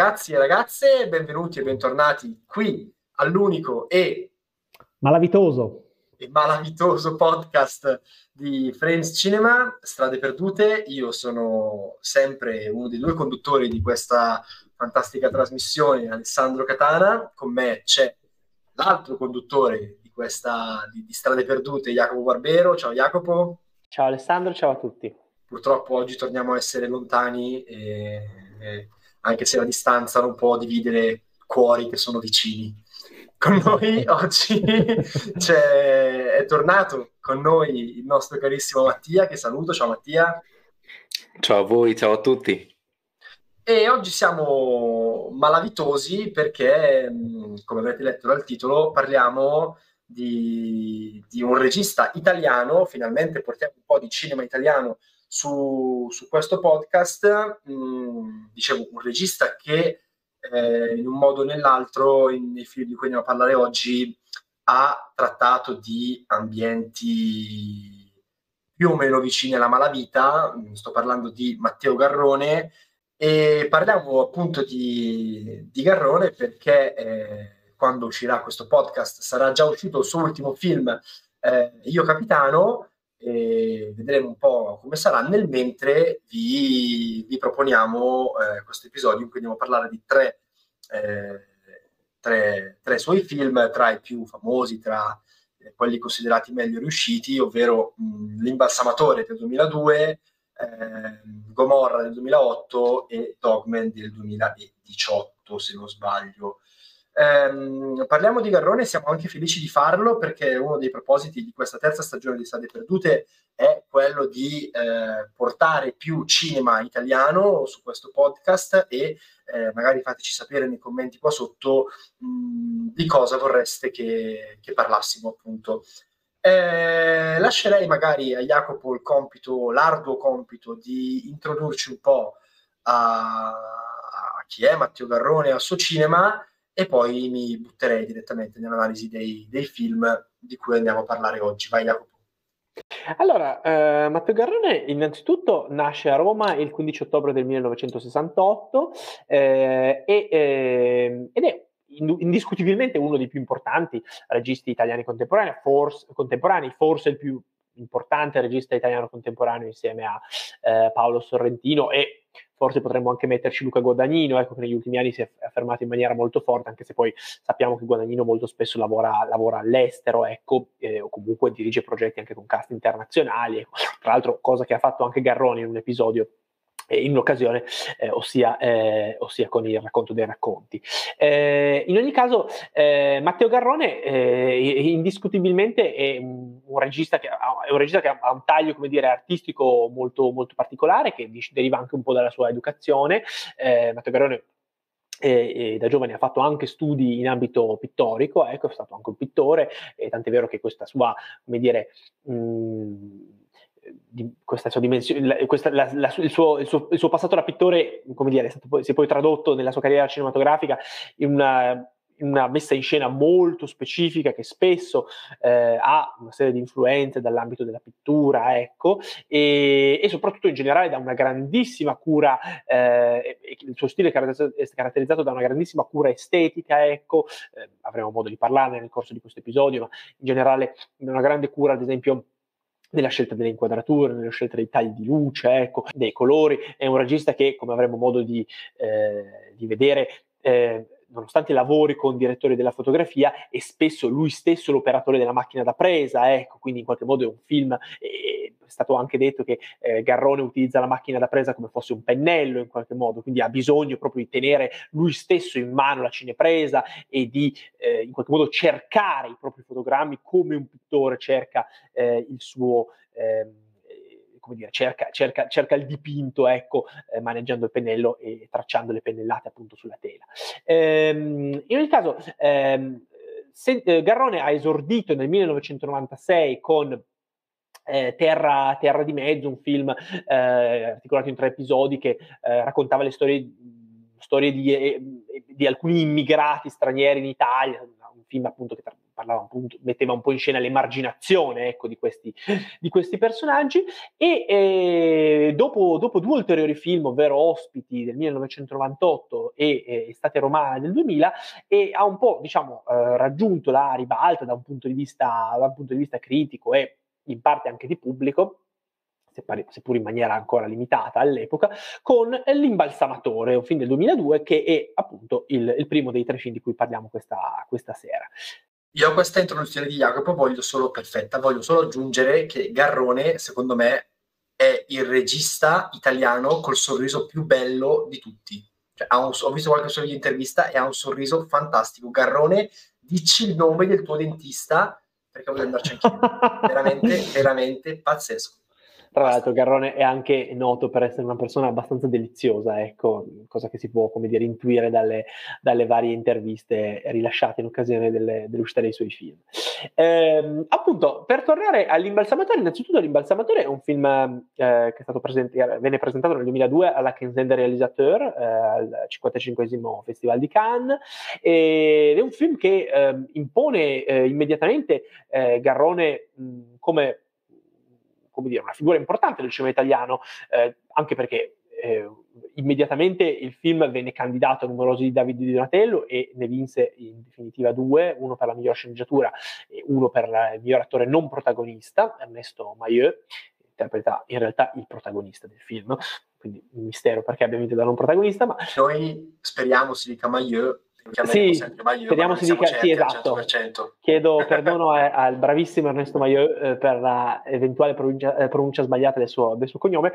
ragazzi e ragazze, benvenuti e bentornati qui all'unico e malavitoso e malavitoso podcast di Friends Cinema, Strade Perdute. Io sono sempre uno dei due conduttori di questa fantastica trasmissione, Alessandro Catana. Con me c'è l'altro conduttore di questa di, di Strade Perdute, Jacopo Barbero. Ciao Jacopo. Ciao Alessandro, ciao a tutti. Purtroppo oggi torniamo a essere lontani, e, e, anche se la distanza non può dividere cuori che sono vicini. Con noi oggi è tornato con noi il nostro carissimo Mattia, che saluto. Ciao Mattia. Ciao a voi, ciao a tutti. E oggi siamo malavitosi perché, come avrete letto dal titolo, parliamo di, di, un regista italiano, finalmente portiamo un po' di cinema italiano su, su questo podcast, mh, dicevo un regista che eh, in un modo o nell'altro in, nei film di cui andiamo a parlare oggi ha trattato di ambienti più o meno vicini alla malavita, sto parlando di Matteo Garrone e parliamo appunto di, di Garrone perché eh, quando uscirà questo podcast sarà già uscito il suo ultimo film eh, Io Capitano e vedremo un po' come sarà. Nel mentre vi, vi proponiamo eh, questo episodio in cui andiamo a parlare di tre, eh, tre, tre, suoi film, tra i più famosi, tra eh, quelli considerati meglio riusciti, ovvero mh, L'imbalsamatore del 2002, ehm, Gomorra del 2008 e Dogman del 2018, se non sbaglio. Ehm, parliamo di Garrone, siamo anche felici di farlo perché uno dei propositi di questa terza stagione di Strade Perdute è quello di eh, portare più cinema italiano su questo podcast e eh, magari fateci sapere nei commenti qua sotto mh, di cosa vorreste che, che parlassimo appunto. Eh, lascerei magari a Jacopo il compito, l'arduo compito di introdurci un po' a, a chi è Matteo Garrone e al suo cinema e poi mi butterei direttamente nell'analisi dei, dei film di cui andiamo a parlare oggi. Vai Jacopo. Allora, eh, Matteo Garrone innanzitutto nasce a Roma il 15 ottobre del 1968 eh, e, eh, ed è indiscutibilmente uno dei più importanti registi italiani contemporanei, forse, contemporanei, forse il più importante regista italiano contemporaneo insieme a eh, Paolo Sorrentino e forse potremmo anche metterci Luca Guadagnino, ecco che negli ultimi anni si è affermato in maniera molto forte, anche se poi sappiamo che Guadagnino molto spesso lavora, lavora all'estero, ecco, eh, o comunque dirige progetti anche con cast internazionali, ecco. tra l'altro cosa che ha fatto anche Garroni in un episodio in un'occasione, eh, ossia, eh, ossia, con il racconto dei racconti. Eh, in ogni caso, eh, Matteo Garrone eh, indiscutibilmente è un, regista che ha, un regista che ha un taglio, dire, artistico molto, molto particolare, che deriva anche un po' dalla sua educazione. Eh, Matteo Garrone e, e da giovane ha fatto anche studi in ambito pittorico, ecco, è stato anche un pittore, e tant'è vero che questa sua, come dire, mh, di questa sua dimensione, questa, la, la, il, suo, il, suo, il, suo, passato da pittore, come dire, poi, si è poi tradotto nella sua carriera cinematografica in una, in una messa in scena molto specifica che spesso eh, ha una serie di influenze dall'ambito della pittura, ecco, e, e soprattutto in generale da una grandissima cura, eh, il suo stile è caratterizzato da una grandissima cura estetica, ecco, eh, avremo modo di parlarne nel corso di questo episodio, ma in generale da una grande cura, ad esempio, nella scelta delle inquadrature, nella scelta dei tagli di luce, ecco, dei colori. È un regista che, come avremo modo di, eh, di vedere, eh, nonostante lavori con direttori della fotografia, è spesso lui stesso l'operatore della macchina da presa, ecco, quindi in qualche modo è un film, è stato anche detto che eh, Garrone utilizza la macchina da presa come fosse un pennello in qualche modo, quindi ha bisogno proprio di tenere lui stesso in mano la cinepresa e di eh, in qualche modo cercare i propri fotogrammi come un pittore cerca eh, il suo... Ehm, come dire, cerca, cerca, cerca il dipinto, ecco, eh, maneggiando il pennello e tracciando le pennellate appunto sulla tela. Ehm, in ogni caso, ehm, se, eh, Garrone ha esordito nel 1996 con eh, Terra, Terra, di Mezzo, un film eh, articolato in tre episodi che eh, raccontava le storie, storie di, eh, di, alcuni immigrati stranieri in Italia, un film appunto che tra- parlava appunto, metteva un po' in scena l'emarginazione ecco, di, questi, di questi personaggi e eh, dopo, dopo, due ulteriori film, ovvero Ospiti del 1998 e eh, Estate Romana del 2000, e ha un po' diciamo, eh, raggiunto la ribalta da un punto di vista, da un punto di vista critico e in parte anche di pubblico, seppur in maniera ancora limitata all'epoca, con L'imbalsamatore, un film del 2002 che è appunto il, il primo dei tre film di cui parliamo questa, questa sera. Io a questa introduzione di Jacopo voglio solo perfetta, voglio solo aggiungere che Garrone, secondo me, è il regista italiano col sorriso più bello di tutti. Cioè, un, ho visto qualche sua intervista e ha un sorriso fantastico. Garrone, dici il nome del tuo dentista perché voglio andarci anche veramente, veramente pazzesco. Tra l'altro Garrone è anche noto per essere una persona abbastanza deliziosa, ecco, cosa che si può, come dire, intuire dalle, dalle varie interviste rilasciate in occasione delle, dell'uscita dei suoi film. Eh, appunto, per tornare all'Imbalsamatore, innanzitutto l'Imbalsamatore è un film eh, che è stato present- venne presentato nel 2002 alla Quinzaine Realisateur, eh, al 55 Festival di Cannes, ed è un film che ehm, impone eh, immediatamente eh, Garrone mh, come come dire, una figura importante del cinema italiano, eh, anche perché eh, immediatamente il film venne candidato a numerosi Davide di Donatello e ne vinse in definitiva due, uno per la miglior sceneggiatura e uno per il miglior attore non protagonista, Ernesto Maillot, interpreta in realtà il protagonista del film, quindi un mistero perché abbia vinto da non protagonista. Ma... Noi speriamo si dica Maillot sì, speriamo si dica sì, esatto. Chiedo perdono al bravissimo Ernesto Maio eh, per l'eventuale pronuncia, eh, pronuncia sbagliata del suo, del suo, cognome,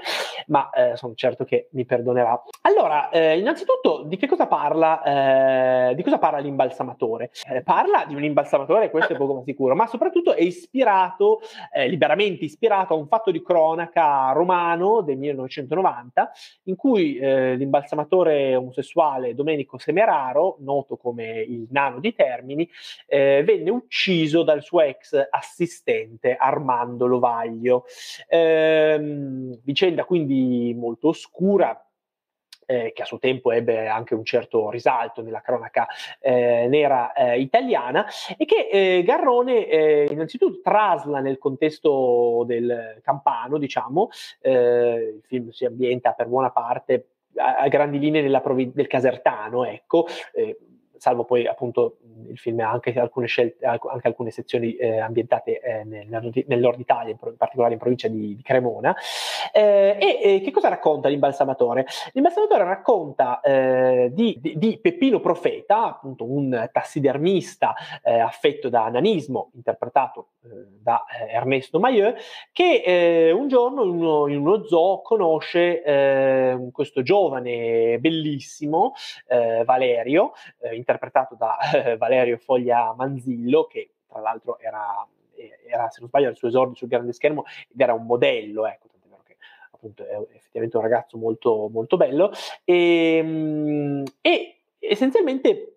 ma eh, sono certo che mi perdonerà. Allora, eh, innanzitutto, di che cosa parla, eh, di cosa parla l'imbalsamatore? Eh, parla di un imbalsamatore, questo è poco ma sicuro, ma soprattutto è ispirato, liberamente ispirato a un fatto di cronaca romano del 1990, in cui l'imbalsamatore omosessuale Domenico Semeraro, noto noto come il nano di Termini, eh, venne ucciso dal suo ex assistente Armando Lovaglio. Eh, vicenda quindi molto oscura, eh, che a suo tempo ebbe anche un certo risalto nella cronaca eh, nera eh, italiana, e che eh, Garrone eh, innanzitutto trasla nel contesto del campano, diciamo, eh, il film si ambienta per buona parte a, grandi linee provin- del Casertano, ecco, salvo poi appunto il film ha anche alcune, scelte, anche alcune sezioni eh, ambientate eh, nel, nel, nord Italia, in, particolare in provincia di, di Cremona. Eh, e, e, che cosa racconta l'imbalsamatore? L'imbalsamatore racconta eh, di, di, di, Peppino Profeta, appunto un tassidermista eh, affetto da nanismo, interpretato eh, da Ernesto Maillot, che un giorno in uno, in uno zoo conosce questo giovane bellissimo Valerio, interpretato da Valerio Foglia Manzillo, che tra l'altro era, era, se non sbaglio, il suo esordio sul grande schermo ed era un modello, ecco, tant'è vero che appunto è effettivamente un ragazzo molto, molto bello. E, ehm, e essenzialmente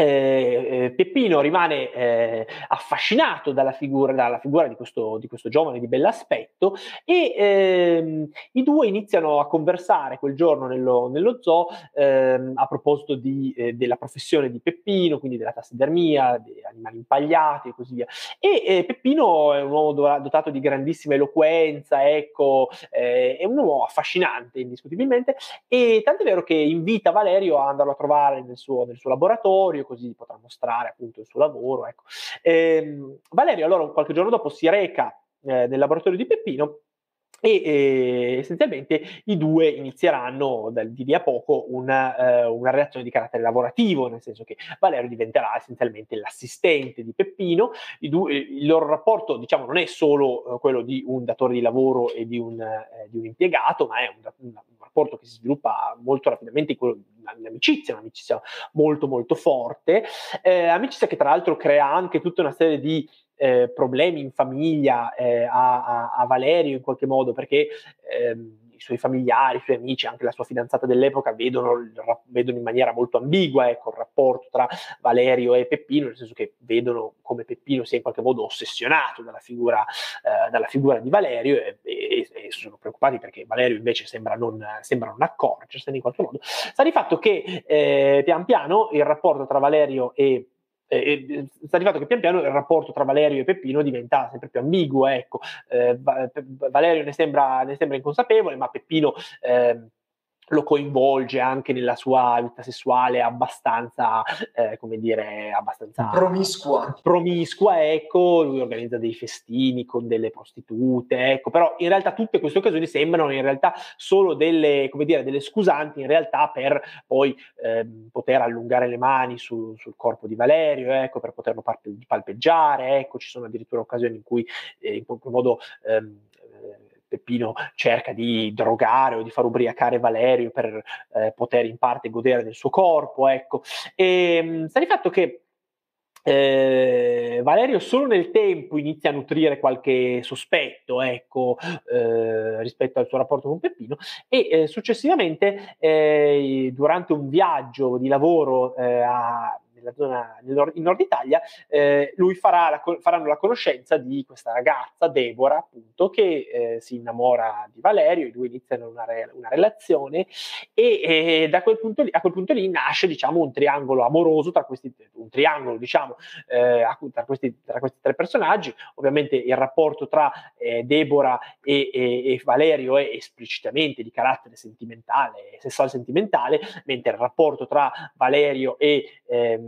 eh, eh, Peppino rimane eh, affascinato dalla figura, dalla figura di, questo, di, questo, giovane di bell'aspetto e ehm, i due iniziano a conversare quel giorno nello, nello zoo ehm, a proposito di, eh, della professione di Peppino, quindi della tassidermia, degli animali impagliati e così via. E eh, Peppino è un uomo dotato di grandissima eloquenza, ecco, eh, è un uomo affascinante indiscutibilmente e tant'è vero che invita Valerio a andarlo a trovare nel suo, nel suo laboratorio così potrà mostrare appunto il suo lavoro. Ecco. Ehm, Valerio allora qualche giorno dopo si reca eh, nel laboratorio di Peppino e eh, essenzialmente i due inizieranno da, di lì a poco una, eh, una, relazione di carattere lavorativo, nel senso che Valerio diventerà essenzialmente l'assistente di Peppino, due, il loro rapporto diciamo non è solo eh, quello di un datore di lavoro e di un, eh, di un impiegato, ma è un, un, rapporto che si sviluppa molto rapidamente quello di un'amicizia, un'amicizia molto molto forte, eh, amicizia che tra l'altro crea anche tutta una serie di eh, problemi in famiglia eh, a, a, a, Valerio in qualche modo, perché ehm, i suoi familiari, i suoi amici, anche la sua fidanzata dell'epoca vedono, vedono in maniera molto ambigua ecco, il rapporto tra Valerio e Peppino, nel senso che vedono come Peppino sia in qualche modo ossessionato dalla figura, eh, dalla figura di Valerio e, e, e, sono preoccupati perché Valerio invece sembra non, sembra non accorgersene in qualche modo. Sta di fatto che eh, pian piano il rapporto tra Valerio e eh, sta di fatto che pian piano il rapporto tra Valerio e Peppino diventa sempre più ambiguo, ecco. Eh, Valerio ne sembra, ne sembra, inconsapevole, ma Peppino eh, lo coinvolge anche nella sua vita sessuale abbastanza, eh, come dire, abbastanza promiscua. promiscua, ecco, lui organizza dei festini con delle prostitute, ecco, però in realtà tutte queste occasioni sembrano in realtà solo delle, come dire, delle scusanti in realtà per poi eh, poter allungare le mani su, sul corpo di Valerio, ecco, per poterlo palpeggiare, ecco, ci sono addirittura occasioni in cui eh, in qualche modo ehm, Peppino cerca di drogare o di far ubriacare Valerio per eh, poter in parte godere del suo corpo, ecco. E ehm, sta di fatto che eh, Valerio solo nel tempo inizia a nutrire qualche sospetto ecco, eh, rispetto al suo rapporto con Peppino e eh, successivamente eh, durante un viaggio di lavoro eh, a nella zona nord, in Nord Italia, eh, lui farà la, faranno la conoscenza di questa ragazza, Deborah, appunto, che eh, si innamora di Valerio, i due iniziano una, re, una relazione e, e da quel punto lì, a quel punto lì nasce diciamo, un triangolo amoroso tra questi, un triangolo diciamo, eh, tra, questi, tra, questi, tre personaggi. Ovviamente il rapporto tra eh, Deborah e, e, e Valerio è esplicitamente di carattere sentimentale, sessuale sentimentale, mentre il rapporto tra Valerio e ehm,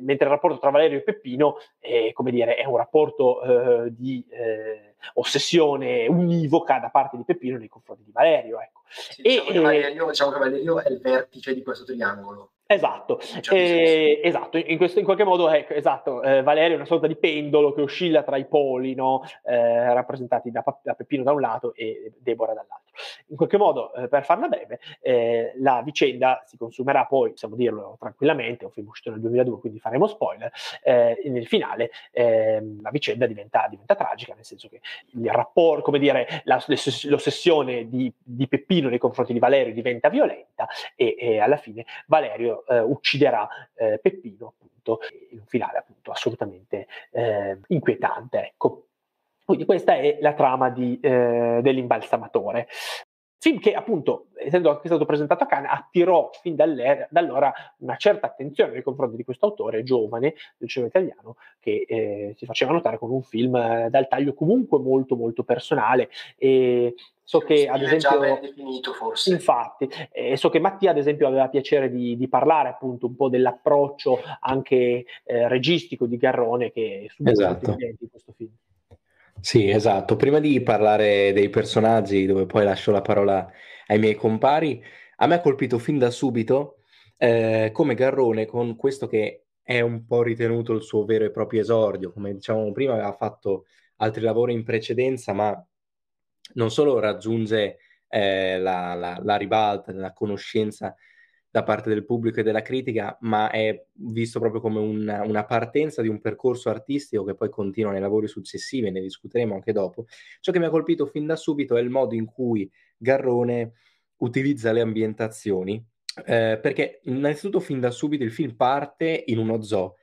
mentre il rapporto tra Valerio e Peppino è, come dire, è un rapporto eh, di eh, ossessione univoca da parte di Peppino nei confronti di Valerio. Ecco. Sì, diciamo, e, che Valerio, diciamo che Valerio è il vertice di questo triangolo. Esatto, eh, esatto. In, questo, in, qualche modo ecco, esatto, eh, Valerio è una sorta di pendolo che oscilla tra i poli no? eh, rappresentati da, da, Peppino da un lato e Deborah dall'altro. In qualche modo, eh, per farla breve, eh, la vicenda si consumerà poi, possiamo dirlo tranquillamente, è un film uscito nel 2002, quindi faremo spoiler, eh, nel finale ehm, la vicenda diventa, diventa, tragica, nel senso che il rapporto, come dire, la, l'ossessione di, di, Peppino nei confronti di Valerio diventa violenta e, e alla fine Valerio eh, ucciderà eh, Peppino, appunto, in un finale appunto assolutamente eh, inquietante. Ecco. Quindi questa è la trama di, eh, dell'imbalsamatore. Film che appunto, essendo anche stato presentato a Cannes, attirò fin da allora una certa attenzione nei confronti di questo autore giovane del cinema italiano che eh, si faceva notare con un film eh, dal taglio comunque molto molto personale e So che ad esempio, definito, forse. infatti, eh, so che Mattia ad esempio aveva piacere di, di parlare appunto un po' dell'approccio anche eh, registico di Garrone che è subito esatto. in questo film. Sì, esatto. Prima di parlare dei personaggi, dove poi lascio la parola ai miei compari, a me ha colpito fin da subito eh, come Garrone con questo che è un po' ritenuto il suo vero e proprio esordio, come dicevamo prima aveva fatto altri lavori in precedenza, ma non solo raggiunge eh, la, la, la, ribalta, la conoscenza da parte del pubblico e della critica, ma è visto proprio come un, una partenza di un percorso artistico che poi continua nei lavori successivi, ne discuteremo anche dopo. Ciò che mi ha colpito fin da subito è il modo in cui Garrone utilizza le ambientazioni, eh, perché innanzitutto fin da subito il film parte in uno zoo,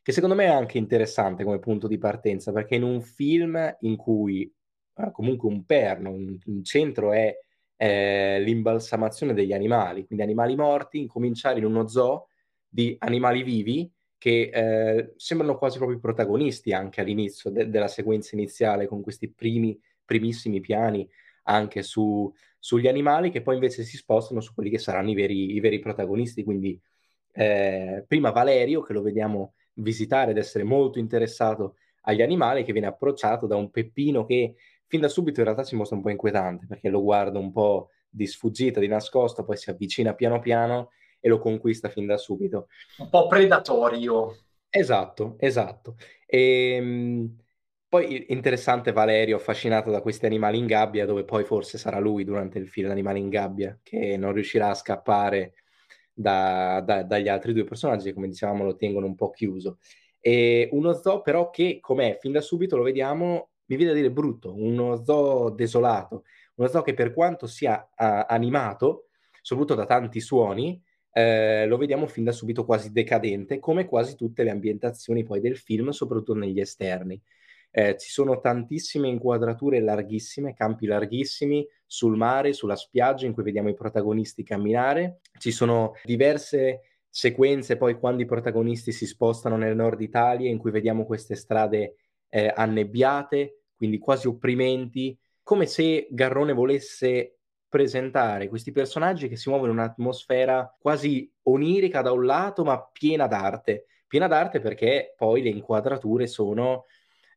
che secondo me è anche interessante come punto di partenza, perché in un film in cui comunque un perno, un, un centro è eh, l'imbalsamazione degli animali, quindi animali morti, incominciare in uno zoo di animali vivi che eh, sembrano quasi proprio protagonisti anche all'inizio de- della sequenza iniziale con questi primi, primissimi piani anche su, sugli animali che poi invece si spostano su quelli che saranno i veri, i veri protagonisti. Quindi eh, prima Valerio, che lo vediamo visitare ed essere molto interessato agli animali, che viene approcciato da un Peppino che fin da subito in realtà si mostra un po' inquietante perché lo guarda un po' di sfuggita, di nascosto, poi si avvicina piano piano e lo conquista fin da subito. Un po' predatorio. Esatto, esatto. E, ehm, poi interessante Valerio, affascinato da questi animali in gabbia, dove poi forse sarà lui durante il film l'animale in gabbia, che non riuscirà a scappare da, da, dagli altri due personaggi che, come dicevamo, lo tengono un po' chiuso. E uno zoo però che, com'è, fin da subito lo vediamo mi viene a dire brutto, uno zoo desolato, uno zoo che per quanto sia uh, animato, soprattutto da tanti suoni, eh, lo vediamo fin da subito quasi decadente, come quasi tutte le ambientazioni poi del film, soprattutto negli esterni. Eh, ci sono tantissime inquadrature larghissime, campi larghissimi sul mare, sulla spiaggia in cui vediamo i protagonisti camminare, ci sono diverse sequenze poi quando i protagonisti si spostano nel nord Italia in cui vediamo queste strade eh, annebbiate, quindi quasi opprimenti, come se Garrone volesse presentare questi personaggi che si muovono in un'atmosfera quasi onirica da un lato, ma piena d'arte. Piena d'arte perché poi le inquadrature sono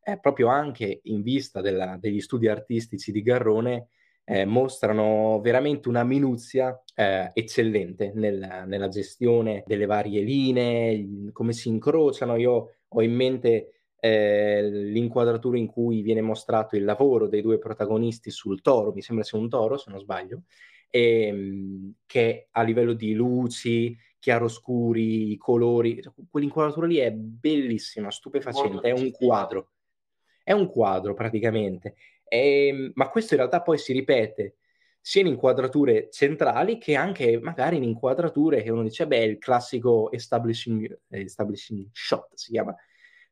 eh, proprio anche in vista della, degli studi artistici di Garrone eh, mostrano veramente una minuzia eh, eccellente nel, nella gestione delle varie linee, come si incrociano. Io ho in mente eh, l'inquadratura in cui viene mostrato il lavoro dei due protagonisti sul toro, mi sembra sia un toro se non sbaglio, e, ehm, che a livello di luci, chiaroscuri, colori, quell'inquadratura lì è bellissima, stupefacente, è un quadro, è un quadro praticamente, e, ehm, ma questo in realtà poi si ripete sia in inquadrature centrali che anche magari in inquadrature che uno dice, beh, il classico establishing, establishing shot si chiama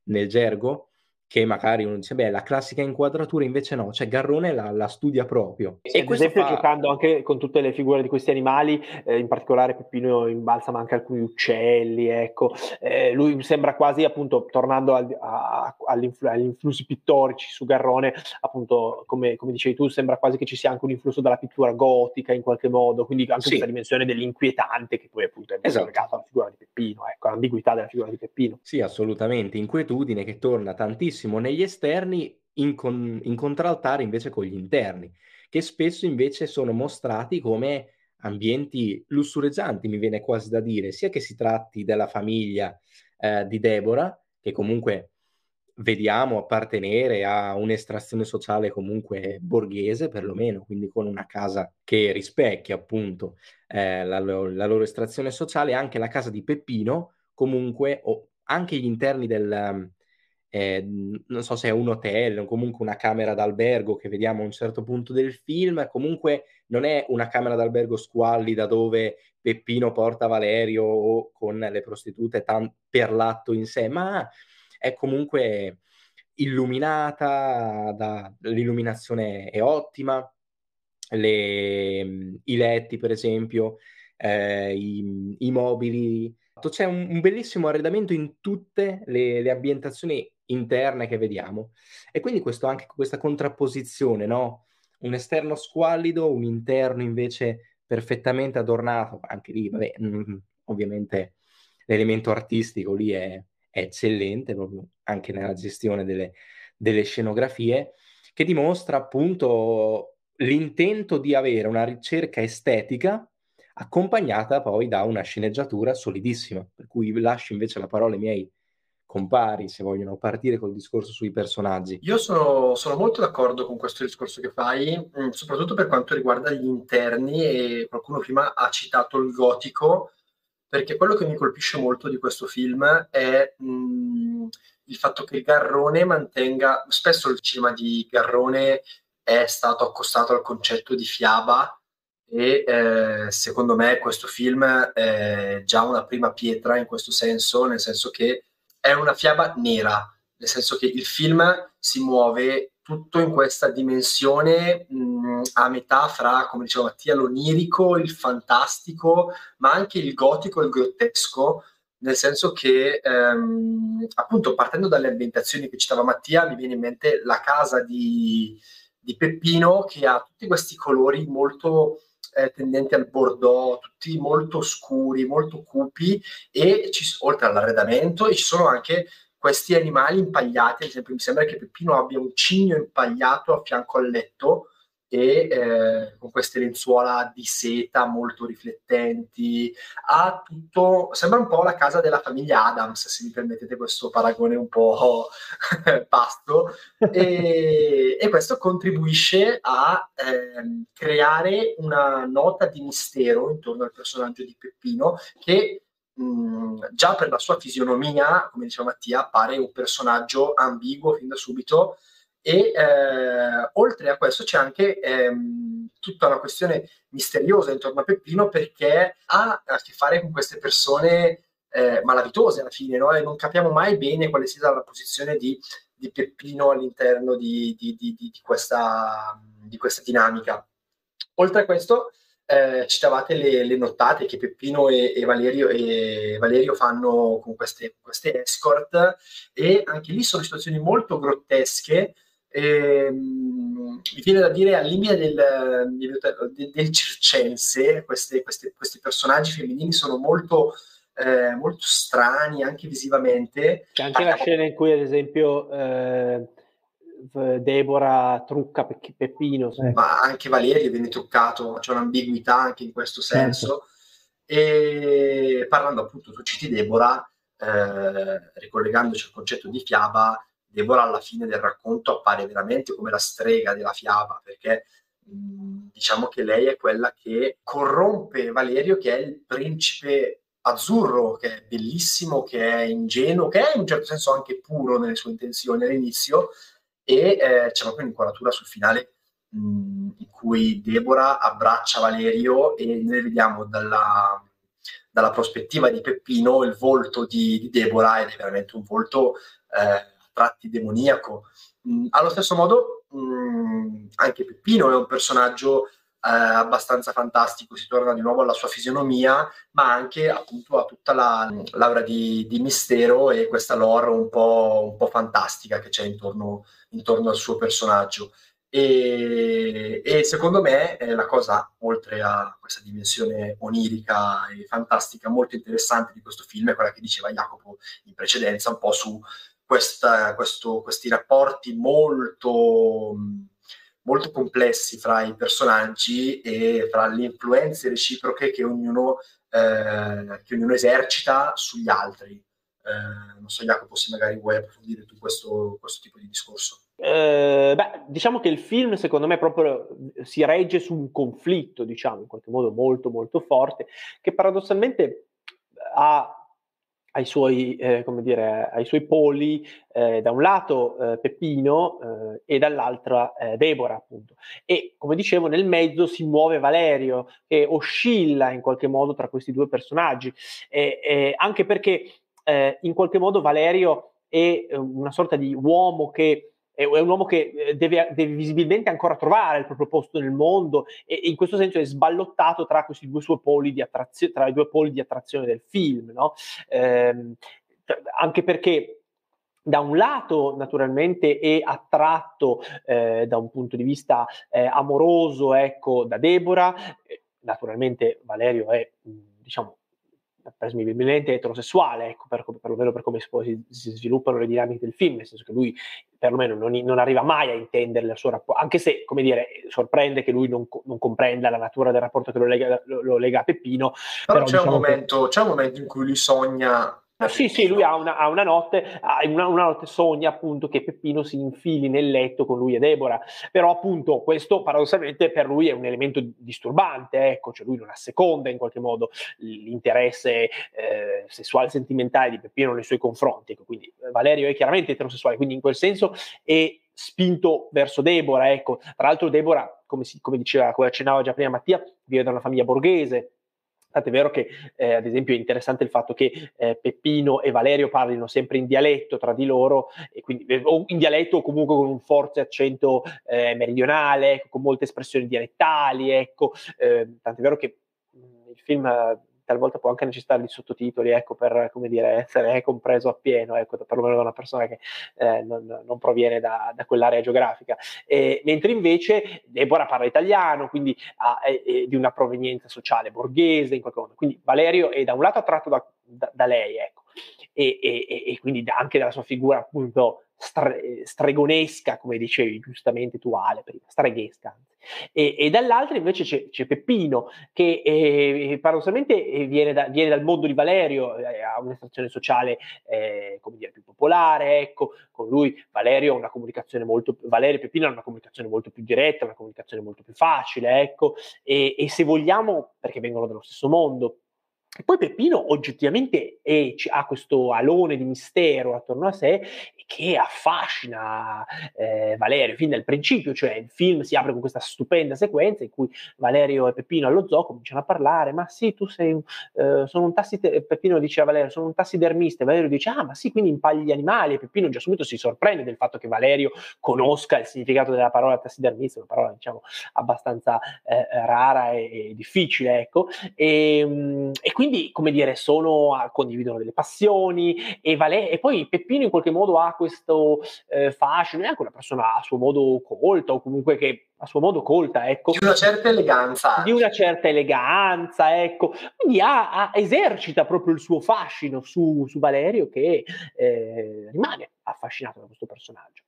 nel gergo, che magari uno dice, beh, la classica inquadratura invece no, cioè Garrone la, la studia proprio. E ad esempio fa... giocando anche con tutte le figure di questi animali, eh, in particolare Peppino imbalsama anche alcuni uccelli, ecco, eh, lui sembra quasi appunto, tornando al, a, agli influssi pittorici su Garrone, appunto, come, come, dicevi tu, sembra quasi che ci sia anche un influsso dalla pittura gotica in qualche modo, quindi anche sì. questa dimensione dell'inquietante che poi appunto è esatto. legata alla figura di Peppino, ecco, l'ambiguità della figura di Peppino. Sì, assolutamente, inquietudine che torna tantissimo benissimo negli esterni in, con, in contraltare invece con gli interni, che spesso invece sono mostrati come ambienti lussureggianti, mi viene quasi da dire, sia che si tratti della famiglia eh, di Deborah, che comunque vediamo appartenere a un'estrazione sociale comunque borghese perlomeno, quindi con una casa che rispecchia appunto eh, la, la, loro estrazione sociale, anche la casa di Peppino comunque, o anche gli interni del, eh, non so se è un hotel o comunque una camera d'albergo che vediamo a un certo punto del film, comunque non è una camera d'albergo squallida dove Peppino porta Valerio o con le prostitute tan- per l'atto in sé, ma è comunque illuminata, da, l'illuminazione è ottima, le, i letti per esempio, eh, i, i, mobili, c'è un, un, bellissimo arredamento in tutte le, le ambientazioni interne che vediamo. E quindi questo, anche questa contrapposizione, no? Un esterno squallido, un interno invece perfettamente adornato, anche lì, vabbè, mm, ovviamente l'elemento artistico lì è, è, eccellente, proprio anche nella gestione delle, delle scenografie, che dimostra appunto l'intento di avere una ricerca estetica accompagnata poi da una sceneggiatura solidissima, per cui lascio invece la parola ai miei compari, se vogliono partire col discorso sui personaggi. Io sono, sono molto d'accordo con questo discorso che fai, mm, soprattutto per quanto riguarda gli interni e qualcuno prima ha citato il gotico, perché quello che mi colpisce molto di questo film è mh, mm, il fatto che Garrone mantenga, spesso il cinema di Garrone è stato accostato al concetto di fiaba e eh, secondo me questo film è già una prima pietra in questo senso, nel senso che è una fiaba nera, nel senso che il film si muove tutto in questa dimensione mh, a metà fra, come diceva Mattia, l'onirico, il fantastico, ma anche il gotico e il grottesco, nel senso che ehm, appunto partendo dalle ambientazioni che citava Mattia, mi viene in mente la casa di, di Peppino che ha tutti questi colori molto eh, tendenti al bordeaux, tutti molto scuri, molto cupi e ci, oltre all'arredamento e ci sono anche questi animali impagliati, ad esempio mi sembra che Peppino abbia un cigno impagliato a fianco al letto e eh, con queste lenzuola di seta molto riflettenti, ha tutto, sembra un po' la casa della famiglia Adams, se mi permettete questo paragone un po' pasto, e, e, questo contribuisce a eh, creare una nota di mistero intorno al personaggio di Peppino che mh, già per la sua fisionomia, come diceva Mattia, pare un personaggio ambiguo fin da subito, e eh, oltre a questo c'è anche ehm, tutta una questione misteriosa intorno a Peppino perché ha a che fare con queste persone eh, malavitose alla fine, no? e non capiamo mai bene quale sia la posizione di, di Peppino all'interno di, di, questa, di questa dinamica. Oltre a questo, eh, citavate le, le, nottate che Peppino e, e, Valerio, e, Valerio, fanno con queste, queste, escort e anche lì sono situazioni molto grottesche. E, mi viene da dire al limite del, del, del circense, queste, queste, questi personaggi femminili sono molto, eh, molto strani anche visivamente. C'è anche la scena in cui, ad esempio, eh, Deborah trucca Pe- Peppino. Sì. Ma anche Valerio viene truccato, c'è un'ambiguità anche in questo certo. senso. E parlando appunto, tu citi Deborah, eh, ricollegandoci al concetto di fiaba, Deborah alla fine del racconto appare veramente come la strega della fiaba, perché mh, diciamo che lei è quella che corrompe Valerio, che è il principe azzurro, che è bellissimo, che è ingenuo, che è in un certo senso anche puro nelle sue intenzioni all'inizio, e eh, c'è proprio un'inquadratura sul finale mh, in cui Deborah abbraccia Valerio e noi vediamo dalla, dalla prospettiva di Peppino il volto di, di, Deborah ed è veramente un volto eh, tratti demoniaco. Mh, allo stesso modo mh, anche Peppino è un personaggio eh, abbastanza fantastico, si torna di nuovo alla sua fisionomia, ma anche appunto a tutta la l'aura di, di mistero e questa lore un po', un po fantastica che c'è intorno, intorno al suo personaggio. E, e, secondo me eh, la cosa, oltre a questa dimensione onirica e fantastica, molto interessante di questo film è quella che diceva Jacopo in precedenza, un po' su questa, questo, questi rapporti molto molto complessi fra i personaggi e fra le influenze reciproche che ognuno, eh, che ognuno esercita sugli altri. Eh, non so, Jacopo, se magari vuoi approfondire tu questo, questo tipo di discorso. Eh, beh, diciamo che il film, secondo me, proprio si regge su un conflitto, diciamo, in qualche modo molto, molto forte, che paradossalmente ha ai suoi, eh, come dire, ai suoi poli, eh, da un lato eh, Peppino eh, e dall'altra eh, Deborah, appunto. E come dicevo, nel mezzo si muove Valerio, che oscilla in qualche modo tra questi due personaggi, anche perché eh, in qualche modo Valerio è una sorta di uomo che è un uomo che eh, deve, deve, visibilmente ancora trovare il proprio posto nel mondo e, in questo senso è sballottato tra questi due suoi poli di attrazione, tra i due poli di attrazione del film, no? eh, anche perché da un lato naturalmente è attratto eh, da un punto di vista eh, amoroso ecco, da Deborah, naturalmente Valerio è diciamo presumibilmente eterosessuale, ecco, per, perlomeno per come si, si, sviluppano le dinamiche del film, nel senso che lui perlomeno non, non arriva mai a intendere il suo rapporto, anche se, come dire, sorprende che lui non, non comprenda la natura del rapporto che lo lega, lo, lo lega a Peppino. Però, però c'è, diciamo un momento, che... c'è un momento in cui lui sogna Ah, sì, sì, lui ha una, ha una notte, una, una, notte sogna appunto che Peppino si infili nel letto con lui e Deborah, però appunto questo paradossalmente per lui è un elemento disturbante, ecco, cioè lui non asseconda in qualche modo l'interesse eh, sessuale sentimentale di Peppino nei suoi confronti, ecco, quindi eh, Valerio è chiaramente eterosessuale, quindi in quel senso è spinto verso Deborah, ecco, tra l'altro Deborah, come, si, come diceva, come accennava già prima Mattia, vive da una famiglia borghese, Tant'è vero che, eh, ad esempio, è interessante il fatto che eh, Peppino e Valerio parlino sempre in dialetto tra di loro, quindi, eh, o in dialetto o comunque con un forte accento eh, meridionale, ecco, con molte espressioni dialettali. Ecco. Eh, tant'è vero che mm, il film talvolta può anche necessitare di sottotitoli, ecco, per come dire, essere compreso appieno, ecco, perlomeno da una persona che eh, non, non, proviene da, da, quell'area geografica. E, mentre invece Deborah parla italiano, quindi ha, è, è di una provenienza sociale borghese, in qualche modo. Quindi Valerio è da un lato attratto da, da, da lei, ecco, e, e, e, quindi anche dalla sua figura appunto stre- stregonesca, come dicevi giustamente tu Ale prima, streghesca. E, e dall'altra invece c'è, c'è Peppino che eh, paradossalmente eh, viene, da, viene, dal mondo di Valerio, eh, ha un'estrazione sociale eh, come dire, più popolare, ecco, con lui Valerio ha una comunicazione molto, Valerio e Peppino hanno una comunicazione molto più diretta, una comunicazione molto più facile, ecco, e, e se vogliamo, perché vengono dallo stesso mondo, poi Peppino oggettivamente è, ha questo alone di mistero attorno a sé che affascina eh, Valerio fin dal principio, cioè il film si apre con questa stupenda sequenza in cui Valerio e Peppino allo zoo cominciano a parlare, ma sì, tu sei eh, sono un tassidermista, Peppino dice a Valerio, sono un tassidermista, e Valerio dice, ah ma sì, quindi impagli gli animali, e Peppino già subito si sorprende del fatto che Valerio conosca il significato della parola tassidermista, una parola diciamo abbastanza eh, rara e, e, difficile, ecco, e, ehm, e, quindi, come dire, sono, condividono delle passioni, e, Vale- e poi Peppino in qualche modo ha questo eh, fascino, è anche una persona a suo modo colta o comunque che a suo modo colta, ecco. Di una certa eleganza. Di una certa eleganza, ecco. Quindi ha, ha, esercita proprio il suo fascino su, su Valerio che eh, rimane affascinato da questo personaggio.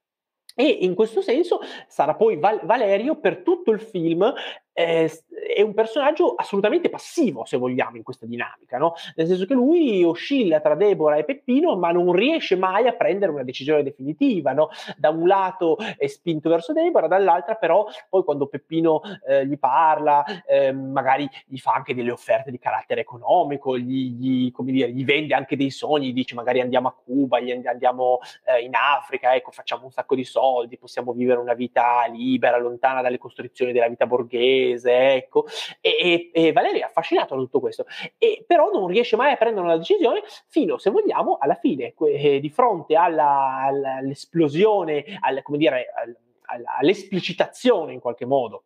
E in questo senso sarà poi Val- Valerio per tutto il film è un personaggio assolutamente passivo, se vogliamo, in questa dinamica, no? Nel senso che lui oscilla tra Deborah e Peppino, ma non riesce mai a prendere una decisione definitiva, no? Da un lato è spinto verso Deborah, dall'altra però poi quando Peppino eh, gli parla, eh, magari gli fa anche delle offerte di carattere economico, gli, gli, dire, gli vende anche dei sogni, dice magari andiamo a Cuba, andiamo eh, in Africa, ecco, facciamo un sacco di soldi, possiamo vivere una vita libera, lontana dalle costrizioni della vita borghese, paese, ecco, e, e, e Valerio è affascinato da tutto questo, e, però non riesce mai a prendere una decisione fino, se vogliamo, alla fine, eh, di fronte alla, alla, all'esplosione, al, come dire, al, all'esplicitazione in qualche modo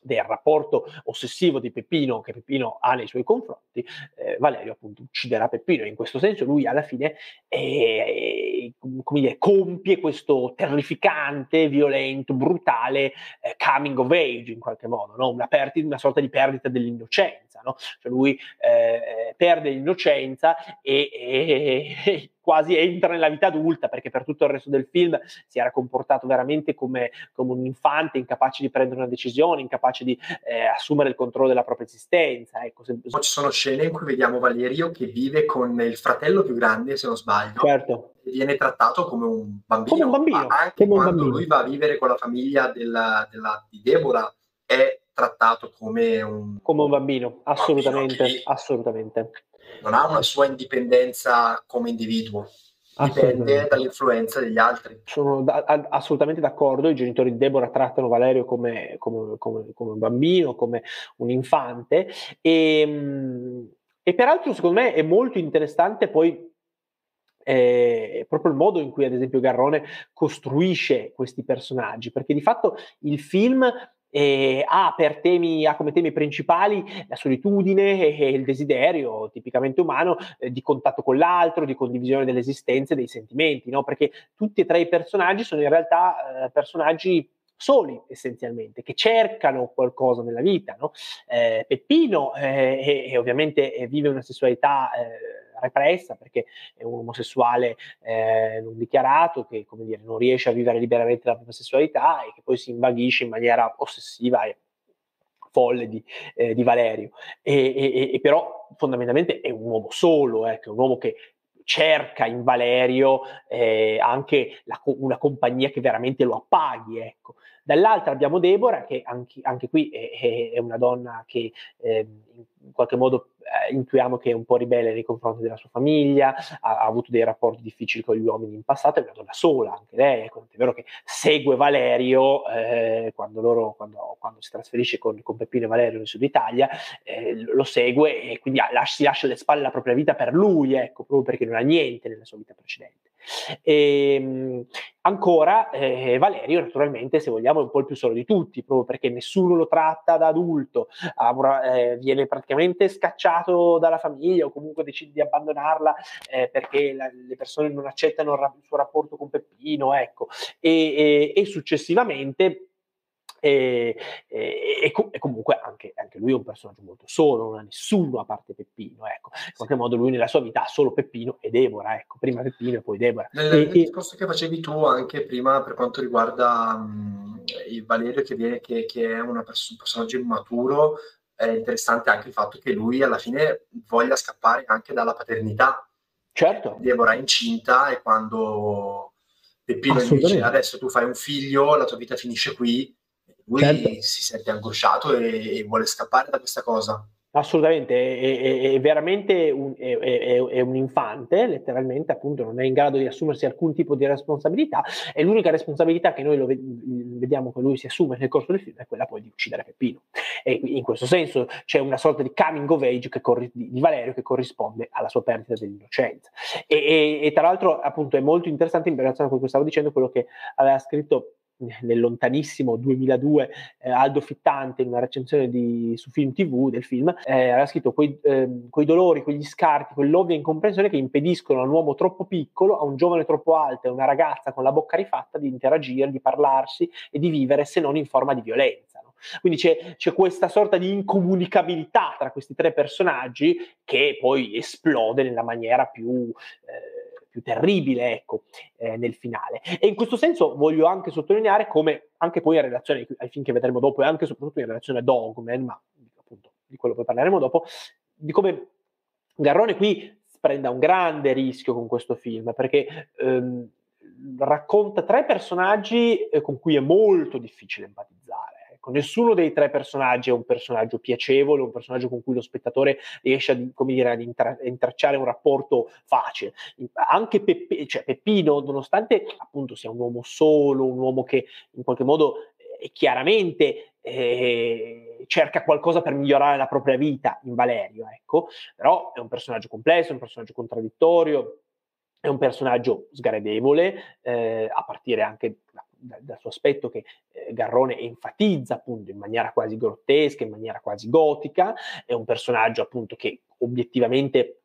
del rapporto ossessivo di Peppino che Peppino ha nei suoi confronti, eh, Valerio appunto ucciderà Peppino. In questo senso lui alla fine eh, dire, compie questo terrificante, violento, brutale eh, coming of age in qualche modo, no? una, perdi- una, sorta di perdita dell'innocenza. No? Cioè lui eh, perde l'innocenza e, e, e quasi entra nella vita adulta perché per tutto il resto del film si era comportato veramente come, come un infante incapace di prendere una decisione, incapace di eh, assumere il controllo della propria esistenza. Ecco, se... Ci sono scene in cui vediamo Valerio che vive con il fratello più grande, se non sbaglio, certo. viene trattato come un bambino, come un bambino anche come quando bambino. lui va a vivere con la famiglia della, della, di Deborah è trattato come un, come un bambino, assolutamente, bambino assolutamente. Non ha una sua indipendenza come individuo, dipende dall'influenza degli altri. Sono da, assolutamente d'accordo, i genitori di Deborah trattano Valerio come, come, come, come un bambino, come un infante e, ehm, e, peraltro secondo me è molto interessante poi eh, proprio il modo in cui ad esempio Garrone costruisce questi personaggi, perché di fatto il film e ha, temi, ha, come temi principali la solitudine e il desiderio tipicamente umano eh, di contatto con l'altro, di condivisione delle esistenze, dei sentimenti, no? perché tutti e tre i personaggi sono in realtà eh, personaggi soli essenzialmente, che cercano qualcosa nella vita. No? Eh, Peppino eh, e, e ovviamente eh, vive una sessualità eh, repressa perché è un omosessuale eh, non dichiarato che come dire, non riesce a vivere liberamente la propria sessualità e che poi si invaghisce in maniera ossessiva e folle di, eh, di Valerio. E, e, e, però fondamentalmente è un uomo solo, eh, è un uomo che cerca in Valerio eh, anche la, una compagnia che veramente lo appaghi. Ecco. Dall'altra abbiamo Deborah, che anche, anche qui è, è, una donna che eh, in qualche modo eh, intuiamo che è un po' ribelle nei confronti della sua famiglia, ha, ha, avuto dei rapporti difficili con gli uomini in passato, è una donna sola anche lei, ecco, è vero che segue Valerio eh, quando, loro, quando, quando, si trasferisce con, con, Peppino e Valerio nel sud Italia, eh, lo segue e quindi ah, si lascia alle spalle la propria vita per lui, ecco, proprio perché non ha niente nella sua vita precedente. E, ehm, ancora eh, Valerio, naturalmente, se vogliamo, è un po' il più solo di tutti, proprio perché nessuno lo tratta da adulto, eh, viene praticamente scacciato dalla famiglia o comunque decide di abbandonarla eh, perché la, le persone non accettano il, il, suo rapporto con Peppino, ecco, e, e, e successivamente e, e, e, comunque anche, anche, lui è un personaggio molto solo, non ha nessuno a parte Peppino, ecco. In qualche modo lui nella sua vita ha solo Peppino e Deborah, ecco, prima Peppino e poi Deborah. Nel, nel discorso che facevi tu anche prima per quanto riguarda um, il Valerio che, viene, che, che è pers- un personaggio immaturo, è interessante anche il fatto che lui alla fine voglia scappare anche dalla paternità. Certo. Deborah è incinta e quando Peppino gli dice adesso tu fai un figlio, la tua vita finisce qui, lui certo. si sente angosciato e, e, vuole scappare da questa cosa. Assolutamente, è, è, è veramente un, è, un infante, letteralmente, appunto, non è in grado di assumersi alcun tipo di responsabilità e l'unica responsabilità che noi vediamo che lui si assume nel corso del film è quella poi di uccidere Peppino. E in questo senso c'è una sorta di coming of age corri- di Valerio che corrisponde alla sua perdita dell'innocenza. E, e, tra l'altro, appunto, è molto interessante in relazione a quello che stavo dicendo, quello che aveva scritto nel lontanissimo 2002 eh, Aldo Fittante in una recensione di, su Film TV del film eh, aveva scritto quei, eh, quei, dolori, quegli scarti, quell'ovvia incomprensione che impediscono a un uomo troppo piccolo, a un giovane troppo alto e a una ragazza con la bocca rifatta di interagire, di parlarsi e di vivere se non in forma di violenza. Quindi c'è, c'è, questa sorta di incomunicabilità tra questi tre personaggi che poi esplode nella maniera più eh, più terribile ecco, eh, nel finale. E in questo senso voglio anche sottolineare come anche poi in relazione ai film che vedremo dopo e anche soprattutto in relazione a Dogman, ma appunto di quello poi parleremo dopo, di come Garrone qui prenda un grande rischio con questo film, perché ehm, racconta tre personaggi eh, con cui è molto difficile empatizzare Ecco, nessuno dei tre personaggi è un personaggio piacevole, un personaggio con cui lo spettatore riesce a, dire, ad intra- intracciare un rapporto facile. Anche Peppe, cioè Peppino, nonostante appunto sia un uomo solo, un uomo che in qualche modo eh, chiaramente eh, cerca qualcosa per migliorare la propria vita in Valerio, ecco, però è un personaggio complesso, è un personaggio contraddittorio, è un personaggio sgradevole, eh, a partire anche da dal suo aspetto che eh, Garrone enfatizza appunto in maniera quasi grottesca, in maniera quasi gotica, è un personaggio appunto che obiettivamente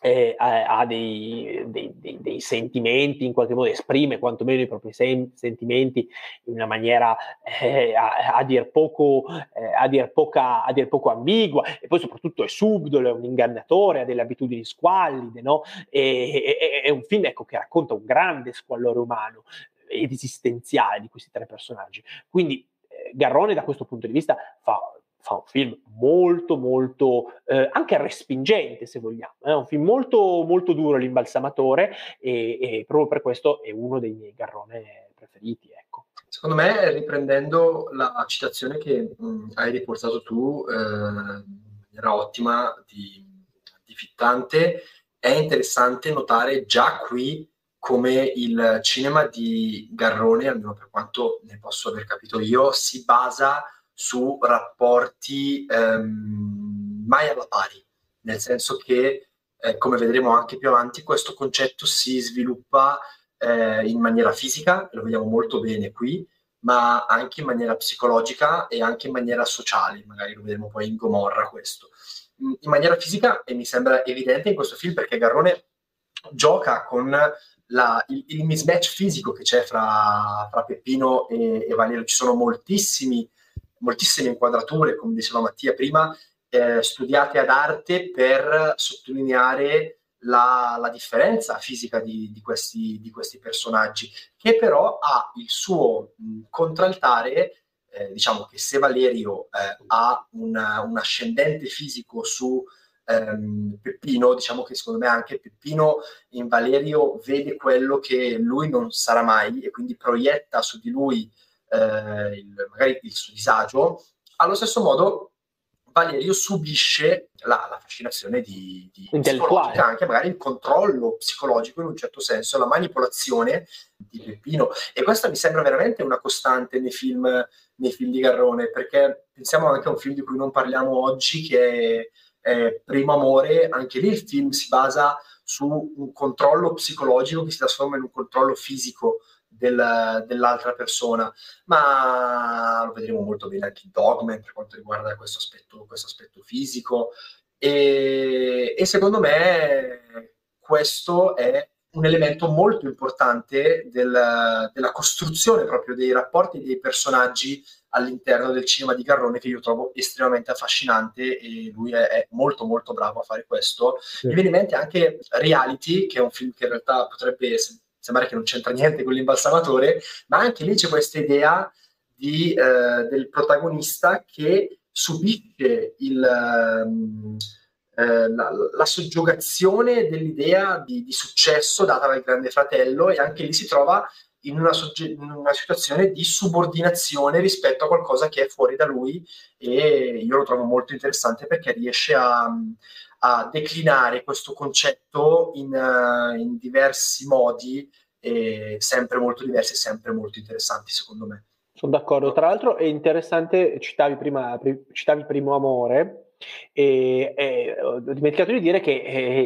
eh, ha dei, dei, dei, dei, sentimenti, in qualche modo esprime quantomeno i propri sen- sentimenti in una maniera eh, a, a, dir poco, eh, a, dir poca, a dir poco ambigua e poi soprattutto è subdolo, è un ingannatore, ha delle abitudini squallide, no? e, e, è un film ecco, che racconta un grande squallore umano, ed esistenziale di questi tre personaggi. Quindi eh, Garrone da questo punto di vista fa, fa un film molto molto eh, anche respingente se vogliamo, è un film molto molto duro l'imbalsamatore e, e, proprio per questo è uno dei miei Garrone preferiti. Ecco. Secondo me, riprendendo la citazione che mh, hai riportato tu eh, in maniera ottima di, di Fittante, è interessante notare già qui come il cinema di Garrone, almeno per quanto ne posso aver capito io, si basa su rapporti ehm, mai alla pari, nel senso che, eh, come vedremo anche più avanti, questo concetto si sviluppa eh, in maniera fisica, lo vediamo molto bene qui, ma anche in maniera psicologica e anche in maniera sociale, magari lo vedremo poi in Gomorra questo. In maniera fisica, e mi sembra evidente in questo film, perché Garrone gioca con la, il, il, mismatch fisico che c'è fra, fra Peppino e, e, Valerio. Ci sono moltissime inquadrature, come diceva Mattia prima, eh, studiate ad arte per sottolineare la, la differenza fisica di, di, questi, di, questi, personaggi, che però ha il suo mh, contraltare. Eh, diciamo che se Valerio eh, ha un, un ascendente fisico su ehm, Peppino, diciamo che secondo me anche Peppino in Valerio vede quello che lui non sarà mai e quindi proietta su di lui eh, il, magari il suo disagio. Allo stesso modo Valerio subisce la, la fascinazione di, di psicologica, anche magari il controllo psicologico in un certo senso, la manipolazione di Peppino. E questa mi sembra veramente una costante nei film, nei film di Garrone, perché pensiamo anche a un film di cui non parliamo oggi, che è eh, Primo Amore, anche lì il film si basa su un controllo psicologico che si trasforma in un controllo fisico del, dell'altra persona, ma lo vedremo molto bene anche in Dogman per quanto riguarda questo aspetto, questo aspetto fisico. E, e secondo me questo è un elemento molto importante del, della costruzione proprio dei rapporti dei personaggi all'interno del cinema di Garrone che io trovo estremamente affascinante e lui è, è molto molto bravo a fare questo. Sì. Mi viene in mente anche Reality, che è un film che in realtà potrebbe sembrare che non c'entra niente con l'imbalsamatore, ma anche lì c'è questa idea di, eh, del protagonista che subisce il... Um, la, la, soggiogazione dell'idea di, di, successo data dal grande fratello e anche lì si trova in una, sogge- in una, situazione di subordinazione rispetto a qualcosa che è fuori da lui e io lo trovo molto interessante perché riesce a, a declinare questo concetto in, uh, in diversi modi, sempre molto diversi e sempre molto interessanti secondo me. Sono d'accordo, tra l'altro è interessante, citavi prima, citavi Primo Amore, e, e, ho dimenticato di dire che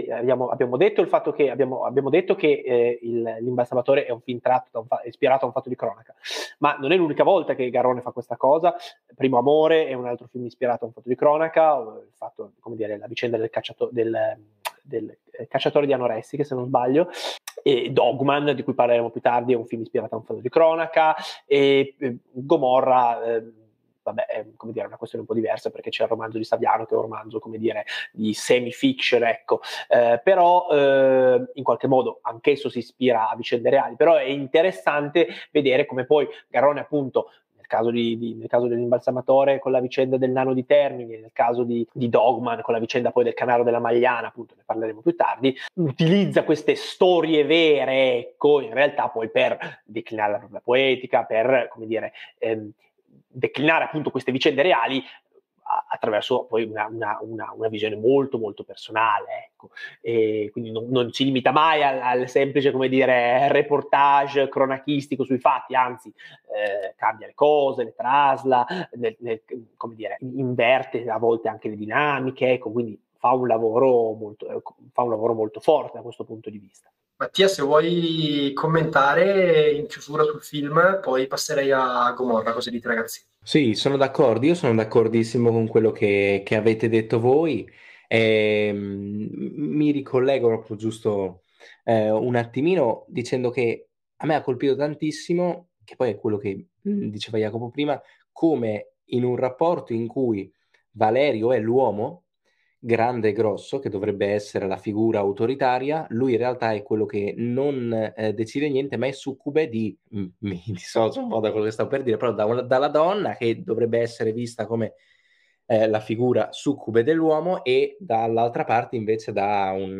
eh, abbiamo, abbiamo, detto il fatto che abbiamo, abbiamo detto che eh, il, l'imbalsamatore è un film tratto un fa- ispirato a un fatto di cronaca, ma non è l'unica volta che Garrone fa questa cosa. Primo Amore è un altro film ispirato a un fatto di cronaca, il fatto, come dire, la vicenda del, cacciato- del, del eh, cacciatore di anoressiche, se non sbaglio, e Dogman, di cui parleremo più tardi, è un film ispirato a un fatto di cronaca, e eh, Gomorra eh, vabbè, è come dire, una questione un po' diversa perché c'è il romanzo di Saviano che è un romanzo, come dire, di semi-fiction, ecco, eh, però eh, in qualche modo anch'esso si ispira a vicende reali, però è interessante vedere come poi Garrone appunto caso, di, di, nel caso, dell'imbalsamatore con la vicenda del nano di Termini, nel caso di, di, Dogman con la vicenda poi del canaro della Magliana, appunto ne parleremo più tardi, utilizza queste storie vere, ecco, in realtà poi per declinare la propria poetica, per, come dire, ehm, declinare appunto queste vicende reali attraverso poi una, una, una, una, visione molto molto personale ecco. e quindi non, non si limita mai al, al, semplice come dire reportage cronachistico sui fatti anzi eh, cambia le cose le trasla nel, nel, come dire inverte a volte anche le dinamiche ecco quindi fa un lavoro molto, fa un lavoro molto forte da questo punto di vista Mattia, se vuoi commentare in chiusura sul film, poi passerei a Gomorra, cosa dite ragazzi? Sì, sono d'accordo, io sono d'accordissimo con quello che, che avete detto voi. E, mm, mi ricollego proprio giusto eh, un attimino dicendo che a me ha colpito tantissimo, che poi è quello che mm, diceva Jacopo prima, come in un rapporto in cui Valerio è l'uomo, grande e grosso, che dovrebbe essere la figura autoritaria, lui in realtà è quello che non eh, decide niente, ma è succube di, mi dissocio un po' da quello che stavo per dire, però da una, dalla donna che dovrebbe essere vista come eh, la figura succube dell'uomo e dall'altra parte invece da un,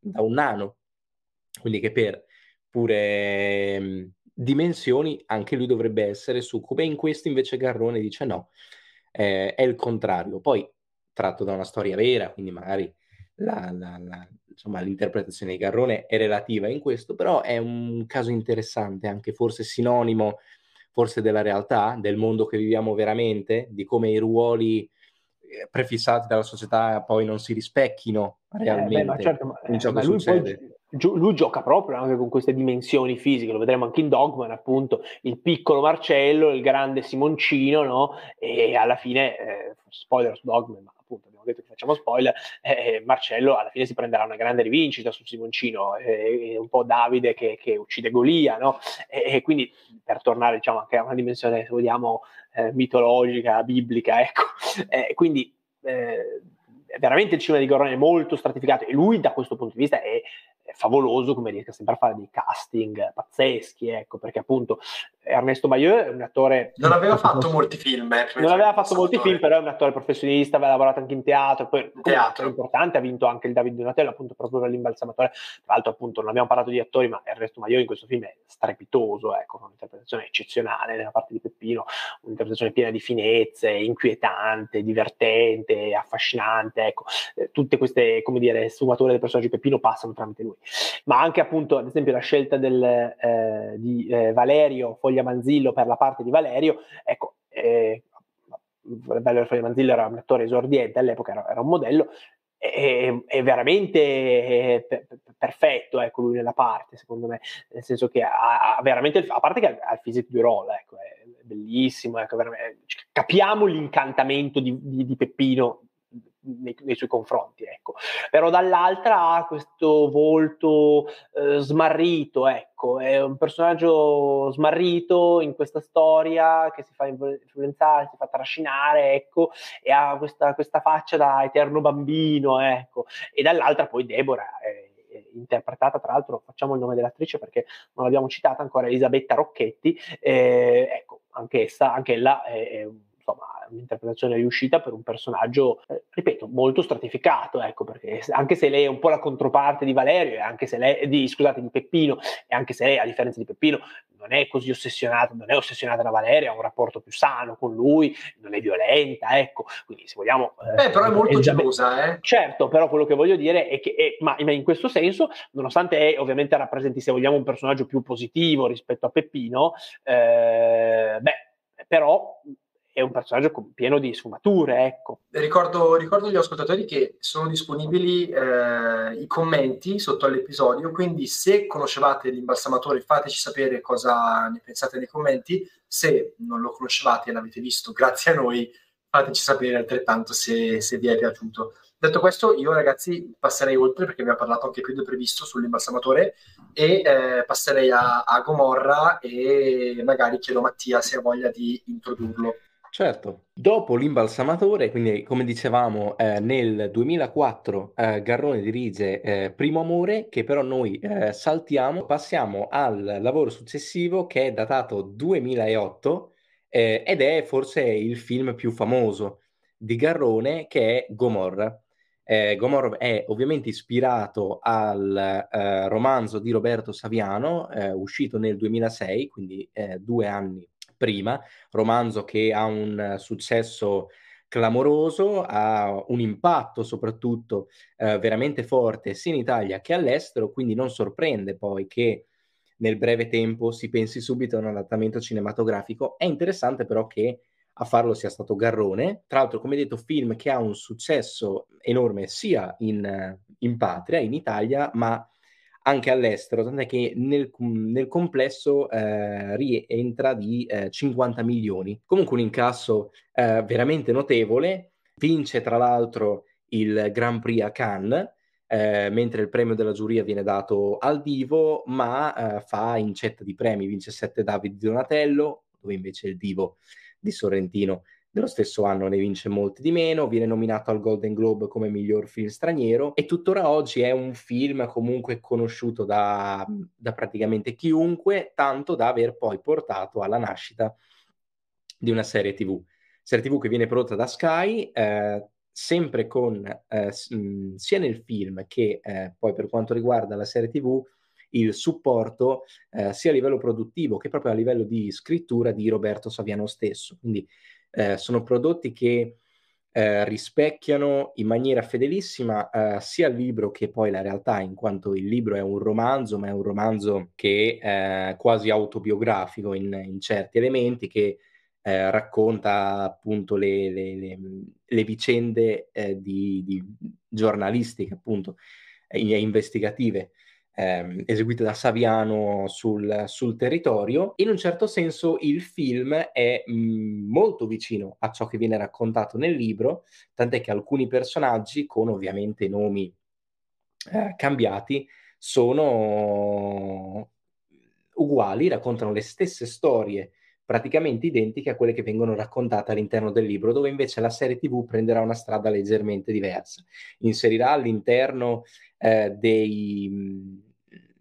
da un nano, quindi che per pure mh, dimensioni anche lui dovrebbe essere succube, in questo invece Garrone dice no, eh, è il contrario. Poi tratto da una storia vera, quindi magari la, la, la, insomma, l'interpretazione di Garrone è relativa in questo, però è un caso interessante, anche forse sinonimo forse della realtà, del mondo che viviamo veramente, di come i ruoli eh, prefissati dalla società poi non si rispecchino realmente eh, beh, ma certo, ma, ciò che succede. Poi lui gioca proprio anche con queste dimensioni fisiche, lo vedremo anche in Dogman, appunto, il piccolo Marcello, il grande Simoncino, no? E alla fine, eh, spoiler su Dogman, ma detto che facciamo spoiler, eh, eh, Marcello alla fine si prenderà una grande rivincita su Simoncino, eh, un po' Davide che, che uccide Golia, no? E, e, quindi per tornare diciamo anche a una dimensione, se vogliamo, eh, mitologica, biblica, ecco, eh, quindi eh, veramente il cinema di Gorrone è molto stratificato e lui da questo punto di vista è favoloso come riesca sempre a fare dei casting pazzeschi, ecco, perché appunto Ernesto Maillot è un attore... Non aveva fatto molti film, eh, Non aveva fatto molti attore. film, però è un attore professionista, aveva lavorato anche in teatro, poi teatro. è importante, ha vinto anche il David Donatello, appunto proprio per l'imbalsamatore. Tra l'altro appunto non abbiamo parlato di attori, ma Ernesto Maillot in questo film è strepitoso, ecco, un'interpretazione eccezionale nella parte di Peppino, un'interpretazione piena di finezze, inquietante, divertente, affascinante, ecco, eh, tutte queste, come dire, sfumature del personaggio di Peppino passano tramite lui ma anche appunto ad esempio la scelta del, eh, di eh, Valerio Foglia Manzillo per la parte di Valerio, ecco, eh, Valerio Foglia Manzillo era un attore esordiente all'epoca, era, era un modello, è, è veramente eh, perfetto ecco, lui nella parte, secondo me, nel senso che ha, ha veramente, a parte che ha, il physique du role, ecco, è bellissimo, ecco, capiamo l'incantamento di, di, di Peppino nei, nei, suoi confronti, ecco. Però dall'altra ha questo volto eh, smarrito, ecco, è un personaggio smarrito in questa storia che si fa influenzare, si fa trascinare, ecco, e ha questa, questa faccia da eterno bambino, ecco. E dall'altra poi Deborah è interpretata, tra l'altro facciamo il nome dell'attrice perché non l'abbiamo citata ancora, Elisabetta Rocchetti, eh, ecco, anch'essa, anche ella è, è insomma, un'interpretazione riuscita per un personaggio, eh, ripeto, molto stratificato, ecco, perché anche se lei è un po' la controparte di Valerio, e anche se lei, di, scusate, di Peppino, e anche se lei, a differenza di Peppino, non è così ossessionata, non è ossessionata da Valeria, ha un rapporto più sano con lui, non è violenta, ecco, quindi se vogliamo... Eh, però è molto gelosa, eh? Certo, però quello che voglio dire è che, è, ma, in questo senso, nonostante è, ovviamente rappresenti, se vogliamo, un personaggio più positivo rispetto a Peppino, eh, beh, però è un personaggio pieno di sfumature, ecco. Ricordo, ricordo agli ascoltatori che sono disponibili eh, i commenti sotto all'episodio, quindi se conoscevate l'imbalsamatore fateci sapere cosa ne pensate nei commenti, se non lo conoscevate e l'avete visto grazie a noi fateci sapere altrettanto se, se vi è piaciuto. Detto questo, io ragazzi passerei oltre perché abbiamo parlato anche più del previsto sull'imbalsamatore e eh, passerei a, a Gomorra e magari chiedo a Mattia se ha voglia di introdurlo. Certo, dopo l'imbalsamatore, quindi come dicevamo eh, nel 2004 eh, Garrone dirige eh, Primo Amore, che però noi eh, saltiamo, passiamo al lavoro successivo che è datato 2008 eh, ed è forse il film più famoso di Garrone che è Gomorra. Eh, Gomorra è ovviamente ispirato al romanzo di Roberto Saviano, uscito nel 2006, quindi due anni prima, romanzo che ha un successo clamoroso, ha un impatto soprattutto eh, veramente forte sia in Italia che all'estero, quindi non sorprende poi che nel breve tempo si pensi subito a un adattamento cinematografico. È interessante però che a farlo sia stato Garrone, tra l'altro come detto film che ha un successo enorme sia in, in patria, in Italia, ma anche all'estero, tant'è che nel, nel complesso eh, rientra di eh, 50 milioni. Comunque un incasso eh, veramente notevole, vince tra l'altro il Grand Prix a Cannes, eh, mentre il premio della giuria viene dato al Divo, ma eh, fa incetta di premi, vince 7 David di Donatello, dove invece il Divo di Sorrentino dello stesso anno ne vince molti di meno, viene nominato al Golden Globe come miglior film straniero e tuttora oggi è un film comunque conosciuto da, da praticamente chiunque, tanto da aver poi portato alla nascita di una serie TV. Serie TV che viene prodotta da Sky, eh, sempre con eh, sia nel film che eh, poi per quanto riguarda la serie TV il supporto eh, sia a livello produttivo che proprio a livello di scrittura di Roberto Saviano stesso. Quindi eh, sono prodotti che eh, rispecchiano in maniera fedelissima eh, sia il libro che poi la realtà, in quanto il libro è un romanzo, ma è un romanzo che è quasi autobiografico in, in certi elementi, che eh, racconta appunto le, le, le, le vicende eh, di, di, giornalistiche, appunto, investigative ehm, eseguite da Saviano sul, sul, territorio. In un certo senso il film è mh, mm, molto vicino a ciò che viene raccontato nel libro, tant'è che alcuni personaggi, con ovviamente nomi eh, cambiati, sono uguali, raccontano le stesse storie praticamente identiche a quelle che vengono raccontate all'interno del libro, dove invece la serie TV prenderà una strada leggermente diversa. Inserirà all'interno eh, dei,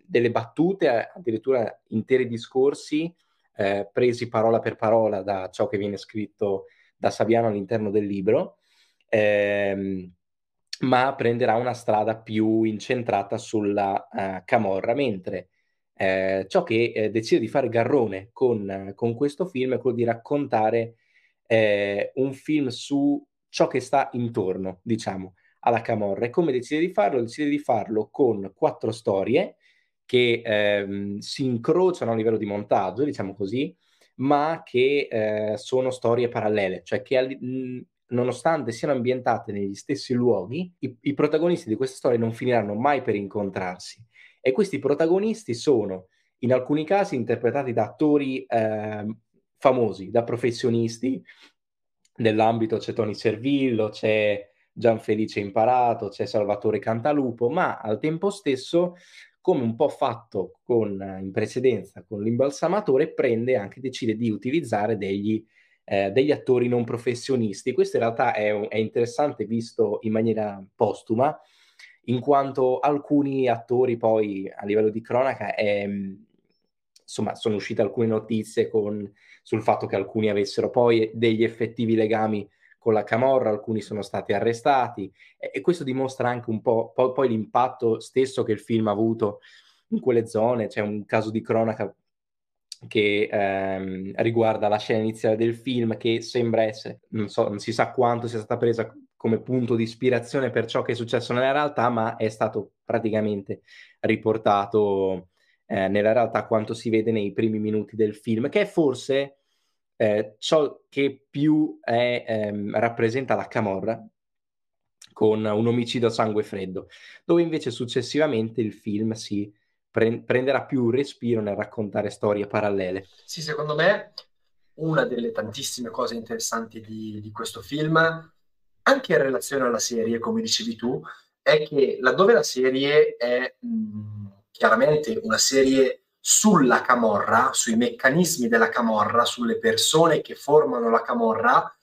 delle battute, addirittura interi discorsi eh, presi parola per parola da ciò che viene scritto da Saviano all'interno del libro, ehm, ma prenderà una strada più incentrata sulla uh, camorra, mentre eh, ciò che eh, decide di fare Garrone con, con, questo film è quello di raccontare eh, un film su ciò che sta intorno, diciamo, alla camorra. E come decide di farlo? Decide di farlo con quattro storie che ehm, si incrociano a livello di montaggio, diciamo così, ma che eh, sono storie parallele, cioè che mh, nonostante siano ambientate negli stessi luoghi, i, i, protagonisti di queste storie non finiranno mai per incontrarsi. E questi protagonisti sono in alcuni casi interpretati da attori eh, famosi, da professionisti nell'ambito, c'è Tony Servillo, c'è Gianfelice Imparato, c'è Salvatore Cantalupo, ma al tempo stesso come un po' fatto con, in precedenza con l'imbalsamatore, prende anche, decide di utilizzare degli, eh, degli attori non professionisti. Questo in realtà è, è, interessante visto in maniera postuma, in quanto alcuni attori poi a livello di cronaca, è, insomma, sono uscite alcune notizie con, sul fatto che alcuni avessero poi degli effettivi legami con la Camorra, alcuni sono stati arrestati e, e questo dimostra anche un po' poi, poi, l'impatto stesso che il film ha avuto in quelle zone. C'è un caso di cronaca che ehm, riguarda la scena iniziale del film che sembra essere, non so, non si sa quanto sia stata presa come punto di ispirazione per ciò che è successo nella realtà, ma è stato praticamente riportato eh, nella realtà quanto si vede nei primi minuti del film, che è forse eh, ciò che più è, ehm, rappresenta la Camorra con un omicidio a sangue freddo, dove invece successivamente il film si pre- prenderà più respiro nel raccontare storie parallele. Sì, secondo me una delle tantissime cose interessanti di, di questo film, anche in relazione alla serie, come dicevi tu, è che laddove la serie è mh, chiaramente una serie sulla camorra, sui meccanismi della camorra, sulle persone che formano la camorra,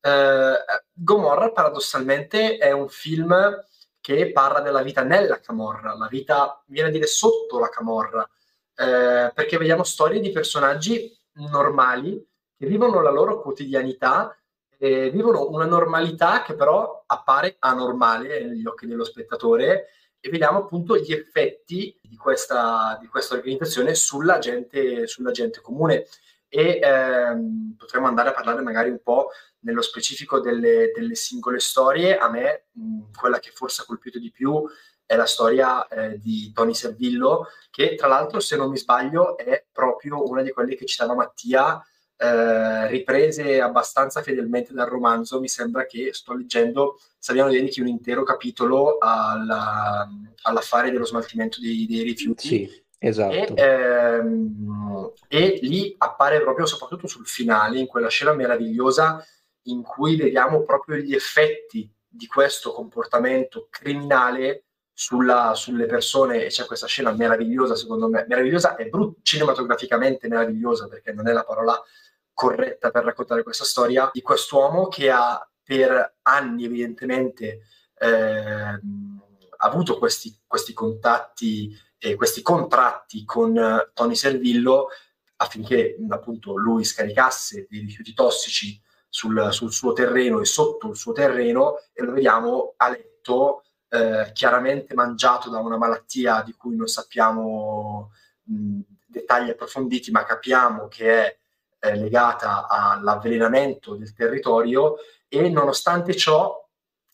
eh, Gomorra paradossalmente è un film che parla della vita nella camorra, la vita, viene a dire, sotto la camorra, eh, perché vediamo storie di personaggi normali che vivono la loro quotidianità, eh, vivono una normalità che però appare anormale negli occhi dello spettatore e vediamo appunto gli effetti di questa, di questa organizzazione sulla gente, sulla gente comune e ehm, potremmo andare a parlare magari un po' nello specifico delle, delle singole storie. A me mh, quella che forse ha colpito di più è la storia eh, di Tony Servillo, che tra l'altro, se non mi sbaglio, è proprio una di quelle che citava Mattia, eh, riprese abbastanza fedelmente dal romanzo. Mi sembra che sto leggendo, Saviano dedichi un intero capitolo alla, all'affare dello smaltimento dei, dei rifiuti. Sì Esatto. E, ehm, e lì appare proprio, soprattutto sul finale, in quella scena meravigliosa in cui vediamo proprio gli effetti di questo comportamento criminale sulla, sulle persone e c'è questa scena meravigliosa secondo me, meravigliosa e brut- cinematograficamente meravigliosa perché non è la parola corretta per raccontare questa storia di quest'uomo che ha per anni evidentemente eh, avuto questi, questi contatti eh, questi contratti con eh, Tony Servillo affinché appunto lui scaricasse dei rifiuti tossici sul, sul, suo terreno e sotto il suo terreno e lo vediamo a letto eh, chiaramente mangiato da una malattia di cui non sappiamo mh, dettagli approfonditi ma capiamo che è eh, legata all'avvelenamento del territorio e nonostante ciò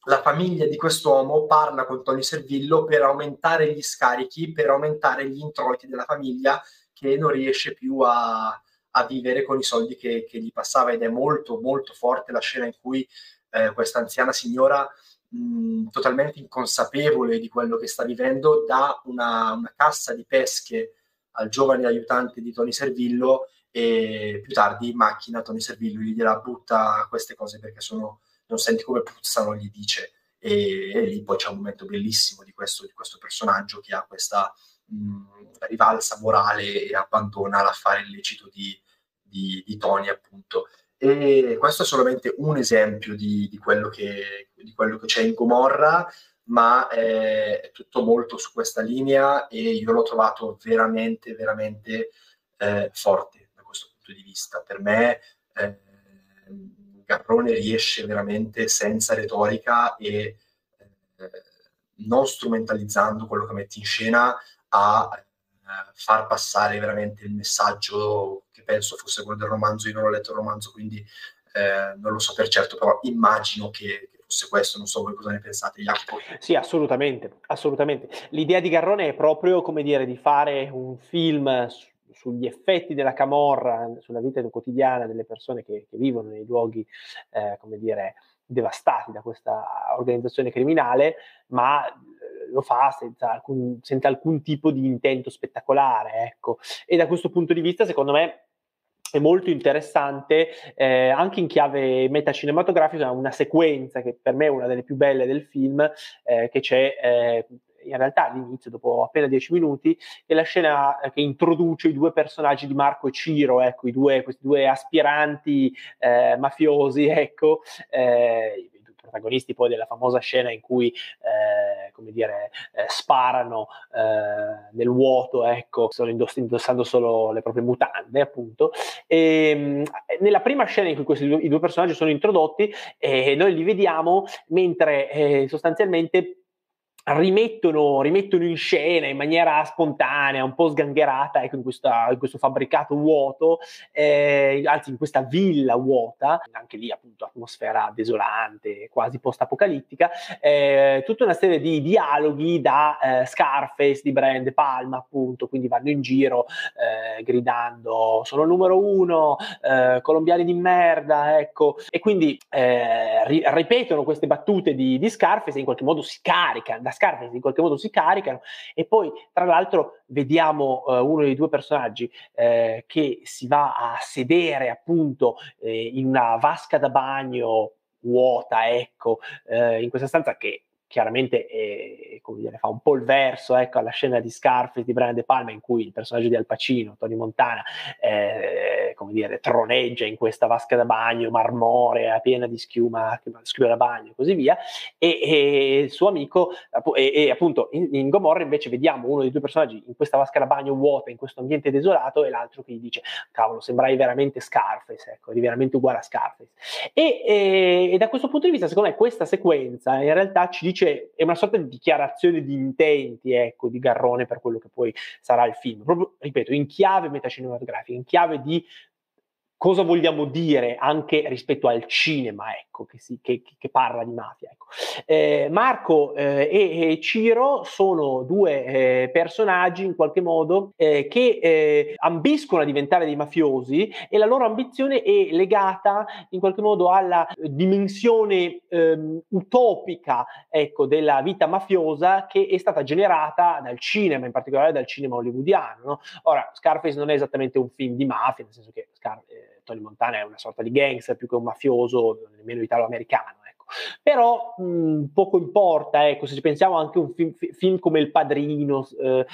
la famiglia di quest'uomo parla con Tony Servillo per aumentare gli scarichi, per aumentare gli introiti della famiglia che non riesce più a, a vivere con i soldi che, che, gli passava ed è molto molto forte la scena in cui eh, questa anziana signora totalmente inconsapevole di quello che sta vivendo dà una, una cassa di pesche al giovane aiutante di Tony Servillo e più tardi in macchina Tony Servillo gli dirà butta queste cose perché sono non senti come puzzano, gli dice. E, e lì poi c'è un momento bellissimo di questo, di questo personaggio che ha questa mh, rivalsa morale e abbandona l'affare illecito di, di, di, Tony, appunto. E questo è solamente un esempio di, quello, che, di quello che c'è in Gomorra, ma è, tutto molto su questa linea e io l'ho trovato veramente, veramente eh, forte punto di vista. Per me eh, Garrone riesce veramente senza retorica e eh, non strumentalizzando quello che mette in scena a eh, far passare veramente il messaggio che penso fosse quello del romanzo. Io non ho letto il romanzo, quindi eh, non lo so per certo, però immagino che, che, fosse questo. Non so voi cosa ne pensate, Jacopo. Sì, assolutamente, assolutamente. L'idea di Garrone è proprio, come dire, di fare un film sugli effetti della camorra sulla vita quotidiana delle persone che, che vivono nei luoghi, eh, come dire, devastati da questa organizzazione criminale, ma eh, lo fa senza alcun, senza alcun tipo di intento spettacolare. Ecco. E da questo punto di vista, secondo me, è molto interessante eh, anche in chiave metacinematografica una sequenza che per me è una delle più belle del film eh, che c'è eh, in realtà all'inizio, dopo appena dieci minuti, è la scena che introduce i due personaggi di Marco e Ciro, ecco, due, questi due aspiranti eh, mafiosi, ecco, eh, protagonisti poi della famosa scena in cui, eh, come dire, eh, sparano eh, nel vuoto, ecco, sono indoss- indossando solo le proprie mutande, appunto. E, ehm, nella prima scena in cui questi due, i due personaggi sono introdotti, eh, noi li vediamo mentre sostanzialmente rimettono, rimettono, in scena in maniera spontanea, un po' sgangherata, ecco, in, questa, in questo fabbricato vuoto, eh, anzi in questa villa vuota, anche lì appunto atmosfera desolante, quasi post-apocalittica, eh, tutta una serie di dialoghi da eh, Scarface di Brian De Palma, appunto, quindi vanno in giro eh, gridando sono numero uno, eh, colombiani di merda, ecco, e quindi eh, ri- ripetono queste battute di, di Scarface e in qualche modo si carica da Scarface in qualche modo si caricano e poi tra l'altro vediamo uh, uno dei due personaggi eh, che si va a sedere appunto eh, in una vasca da bagno vuota, ecco, eh, in questa stanza che chiaramente è, dire, fa un po' il verso ecco, alla scena di Scarface di Brian De Palma in cui il personaggio di Al Pacino, Tony Montana, eh, come dire, troneggia in questa vasca da bagno marmorea, piena di schiuma, schiuma da bagno e così via, e, e il suo amico, e, e appunto in, in, Gomorra invece vediamo uno dei due personaggi in questa vasca da bagno vuota, in questo ambiente desolato, e l'altro che gli dice, cavolo, sembrai veramente Scarface, ecco, eri veramente uguale a Scarface. E, e da questo punto di vista, secondo me, questa sequenza in realtà ci dice dice, è una sorta di dichiarazione di intenti, ecco, di Garrone per quello che poi sarà il film. Proprio, ripeto, in chiave metacinematografica, in chiave di cosa vogliamo dire anche rispetto al cinema, ecco, che, si, che, che parla di mafia. Ecco. Eh, Marco eh, e, e, Ciro sono due eh, personaggi in qualche modo eh, che eh, ambiscono a diventare dei mafiosi e la loro ambizione è legata in qualche modo alla dimensione ehm, utopica ecco, della vita mafiosa che è stata generata dal cinema, in particolare dal cinema hollywoodiano. No? Ora, Scarface non è esattamente un film di mafia, nel senso che Scar- eh, Tony Montana è una sorta di gangster più che un mafioso, nemmeno italo-americano. Ecco. Però mh, poco importa, ecco, se ci pensiamo anche a un film, film, come Il Padrino, eh,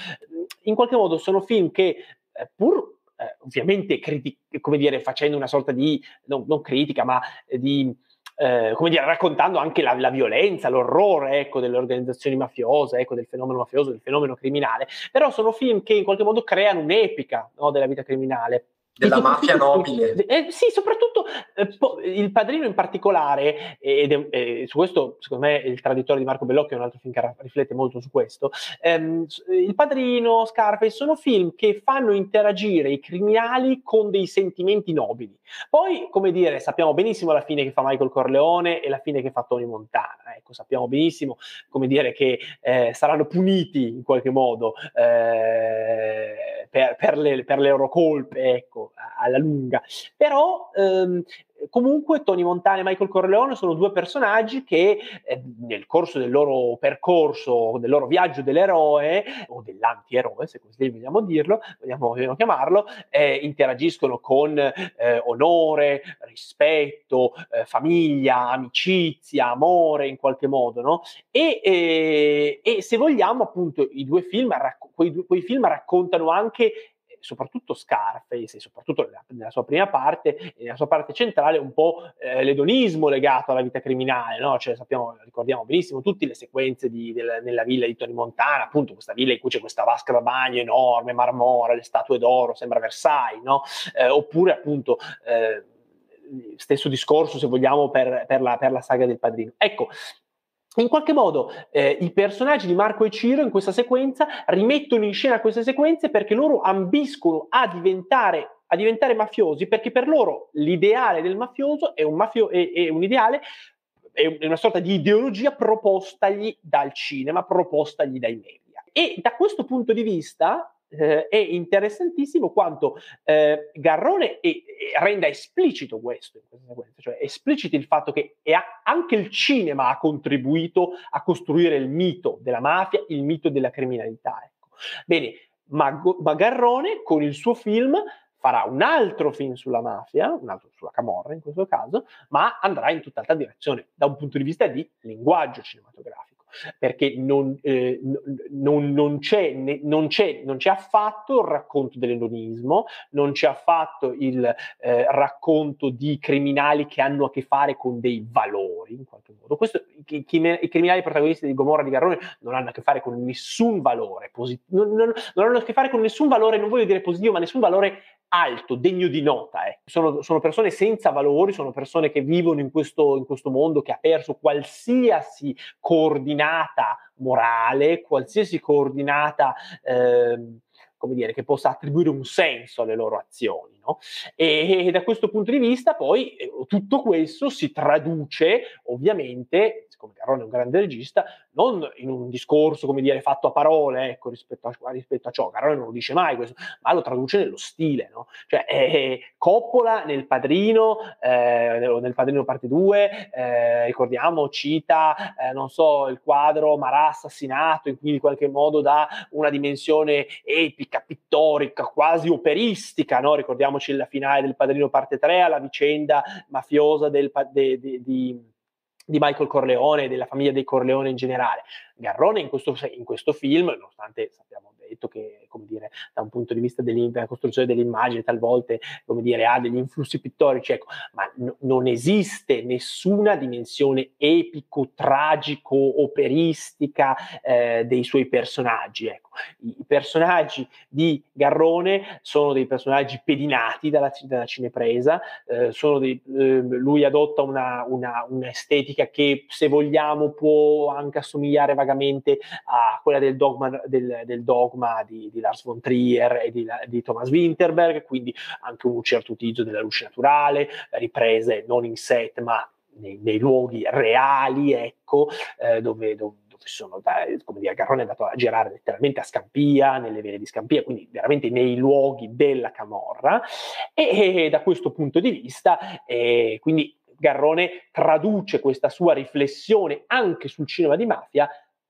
in qualche modo sono film che eh, pur eh, ovviamente criti- come dire, facendo una sorta di, non, non critica, ma di... Eh, come dire, raccontando anche la, la violenza, l'orrore ecco, delle organizzazioni mafiose, ecco, del fenomeno mafioso, del fenomeno criminale, però sono film che in qualche modo creano un'epica no, della vita criminale della mafia nobile. Eh, sì, soprattutto eh, po- il padrino in particolare, ed è, eh, su questo secondo me il traditore di Marco Bellocchio è un altro film che riflette molto su questo. Ehm, il padrino, Scarface sono film che fanno interagire i criminali con dei sentimenti nobili. Poi, come dire, sappiamo benissimo la fine che fa Michael Corleone e la fine che fa Tony Montana. Ecco, sappiamo benissimo, come dire, che eh, saranno puniti in qualche modo eh, per, per, le, per le loro colpe, ecco alla lunga. Però ehm, comunque Tony Montana e Michael Corleone sono due personaggi che eh, nel corso del loro percorso, del loro viaggio dell'eroe o dell'antieroe, se così vogliamo dirlo, vogliamo, vogliamo chiamarlo, eh, interagiscono con eh, onore, rispetto, eh, famiglia, amicizia, amore in qualche modo, no? E, e se vogliamo, appunto, i due film, racco- quei, quei film raccontano anche soprattutto Scarface, e soprattutto nella, nella, sua prima parte, nella sua parte centrale, un po' eh, l'edonismo legato alla vita criminale, no? Cioè, sappiamo, ricordiamo benissimo tutte le sequenze di, del, nella villa di Tony Montana, appunto questa villa in cui c'è questa vasca da bagno enorme, marmora, le statue d'oro, sembra Versailles, no? Eh, oppure appunto... Eh, stesso discorso, se vogliamo, per, per, la, per la saga del padrino. Ecco, in qualche modo eh, i personaggi di Marco e Ciro in questa sequenza rimettono in scena queste sequenze perché loro ambiscono a diventare, a diventare mafiosi, perché per loro l'ideale del mafioso è un, mafio, è, è un ideale, è una sorta di ideologia propostagli dal cinema, propostagli dai media. E da questo punto di vista, eh, è interessantissimo quanto eh, Garrone e, e renda esplicito questo in questa sequenza, cioè espliciti il fatto che anche il cinema ha contribuito a costruire il mito della mafia, il mito della criminalità. Ecco. Bene, ma, ma Garrone con il suo film farà un altro film sulla mafia, un altro sulla Camorra in questo caso, ma andrà in tutt'altra direzione da un punto di vista di linguaggio cinematografico perché non, eh, non, non, c'è, non, c'è, non, c'è, affatto il racconto dell'edonismo, non c'è affatto il eh, racconto di criminali che hanno a che fare con dei valori, in qualche modo. Questo, i, i, criminali protagonisti di Gomorra di Garrone non hanno a che fare con nessun valore positivo, non, hanno a che fare con nessun valore, non voglio dire positivo, ma nessun valore alto, degno di nota. Eh. Sono, sono, persone senza valori, sono persone che vivono in questo, in questo mondo che ha perso qualsiasi coordinata morale, qualsiasi coordinata... Eh, come dire, che possa attribuire un senso alle loro azioni. No? E, e, da questo punto di vista poi eh, tutto questo si traduce ovviamente, siccome Garrone è un grande regista, non in un discorso, come dire, fatto a parole ecco, rispetto, a, rispetto a ciò, Garrone non lo dice mai questo, ma lo traduce nello stile. No? Cioè, eh, Coppola nel Padrino, eh, nel Padrino parte 2, eh, ricordiamo, cita, eh, non so, il quadro Marà assassinato, e quindi in qualche modo dà una dimensione epica, pittorica, quasi operistica, no? ricordiamo ricordiamoci la finale del Padrino parte 3, alla vicenda mafiosa del, de, de, di, di Michael Corleone e della famiglia dei Corleone in generale. Garrone in questo, in questo film, nonostante sappiamo detto che, come dire, da un punto di vista della costruzione dell'immagine talvolta, come dire, ha degli influssi pittorici, ecco, ma n- non esiste nessuna dimensione epico, tragico, operistica eh, dei suoi personaggi, ecco. I, personaggi di Garrone sono dei personaggi pedinati dalla, dalla cinepresa, eh, dei, eh, lui adotta una, una, un'estetica che, se vogliamo, può anche assomigliare vagamente a quella del dogma, del, del dogma di, di Lars von Trier e di, di, Thomas Winterberg, quindi anche un certo utilizzo della luce naturale, riprese non in set ma nei, nei luoghi reali, ecco, eh, dove, dove sono, come dire, Garrone è andato a girare letteralmente a Scampia, nelle vele di Scampia, quindi veramente nei luoghi della Camorra, e, e da questo punto di vista, eh, quindi Garrone traduce questa sua riflessione anche sul cinema di mafia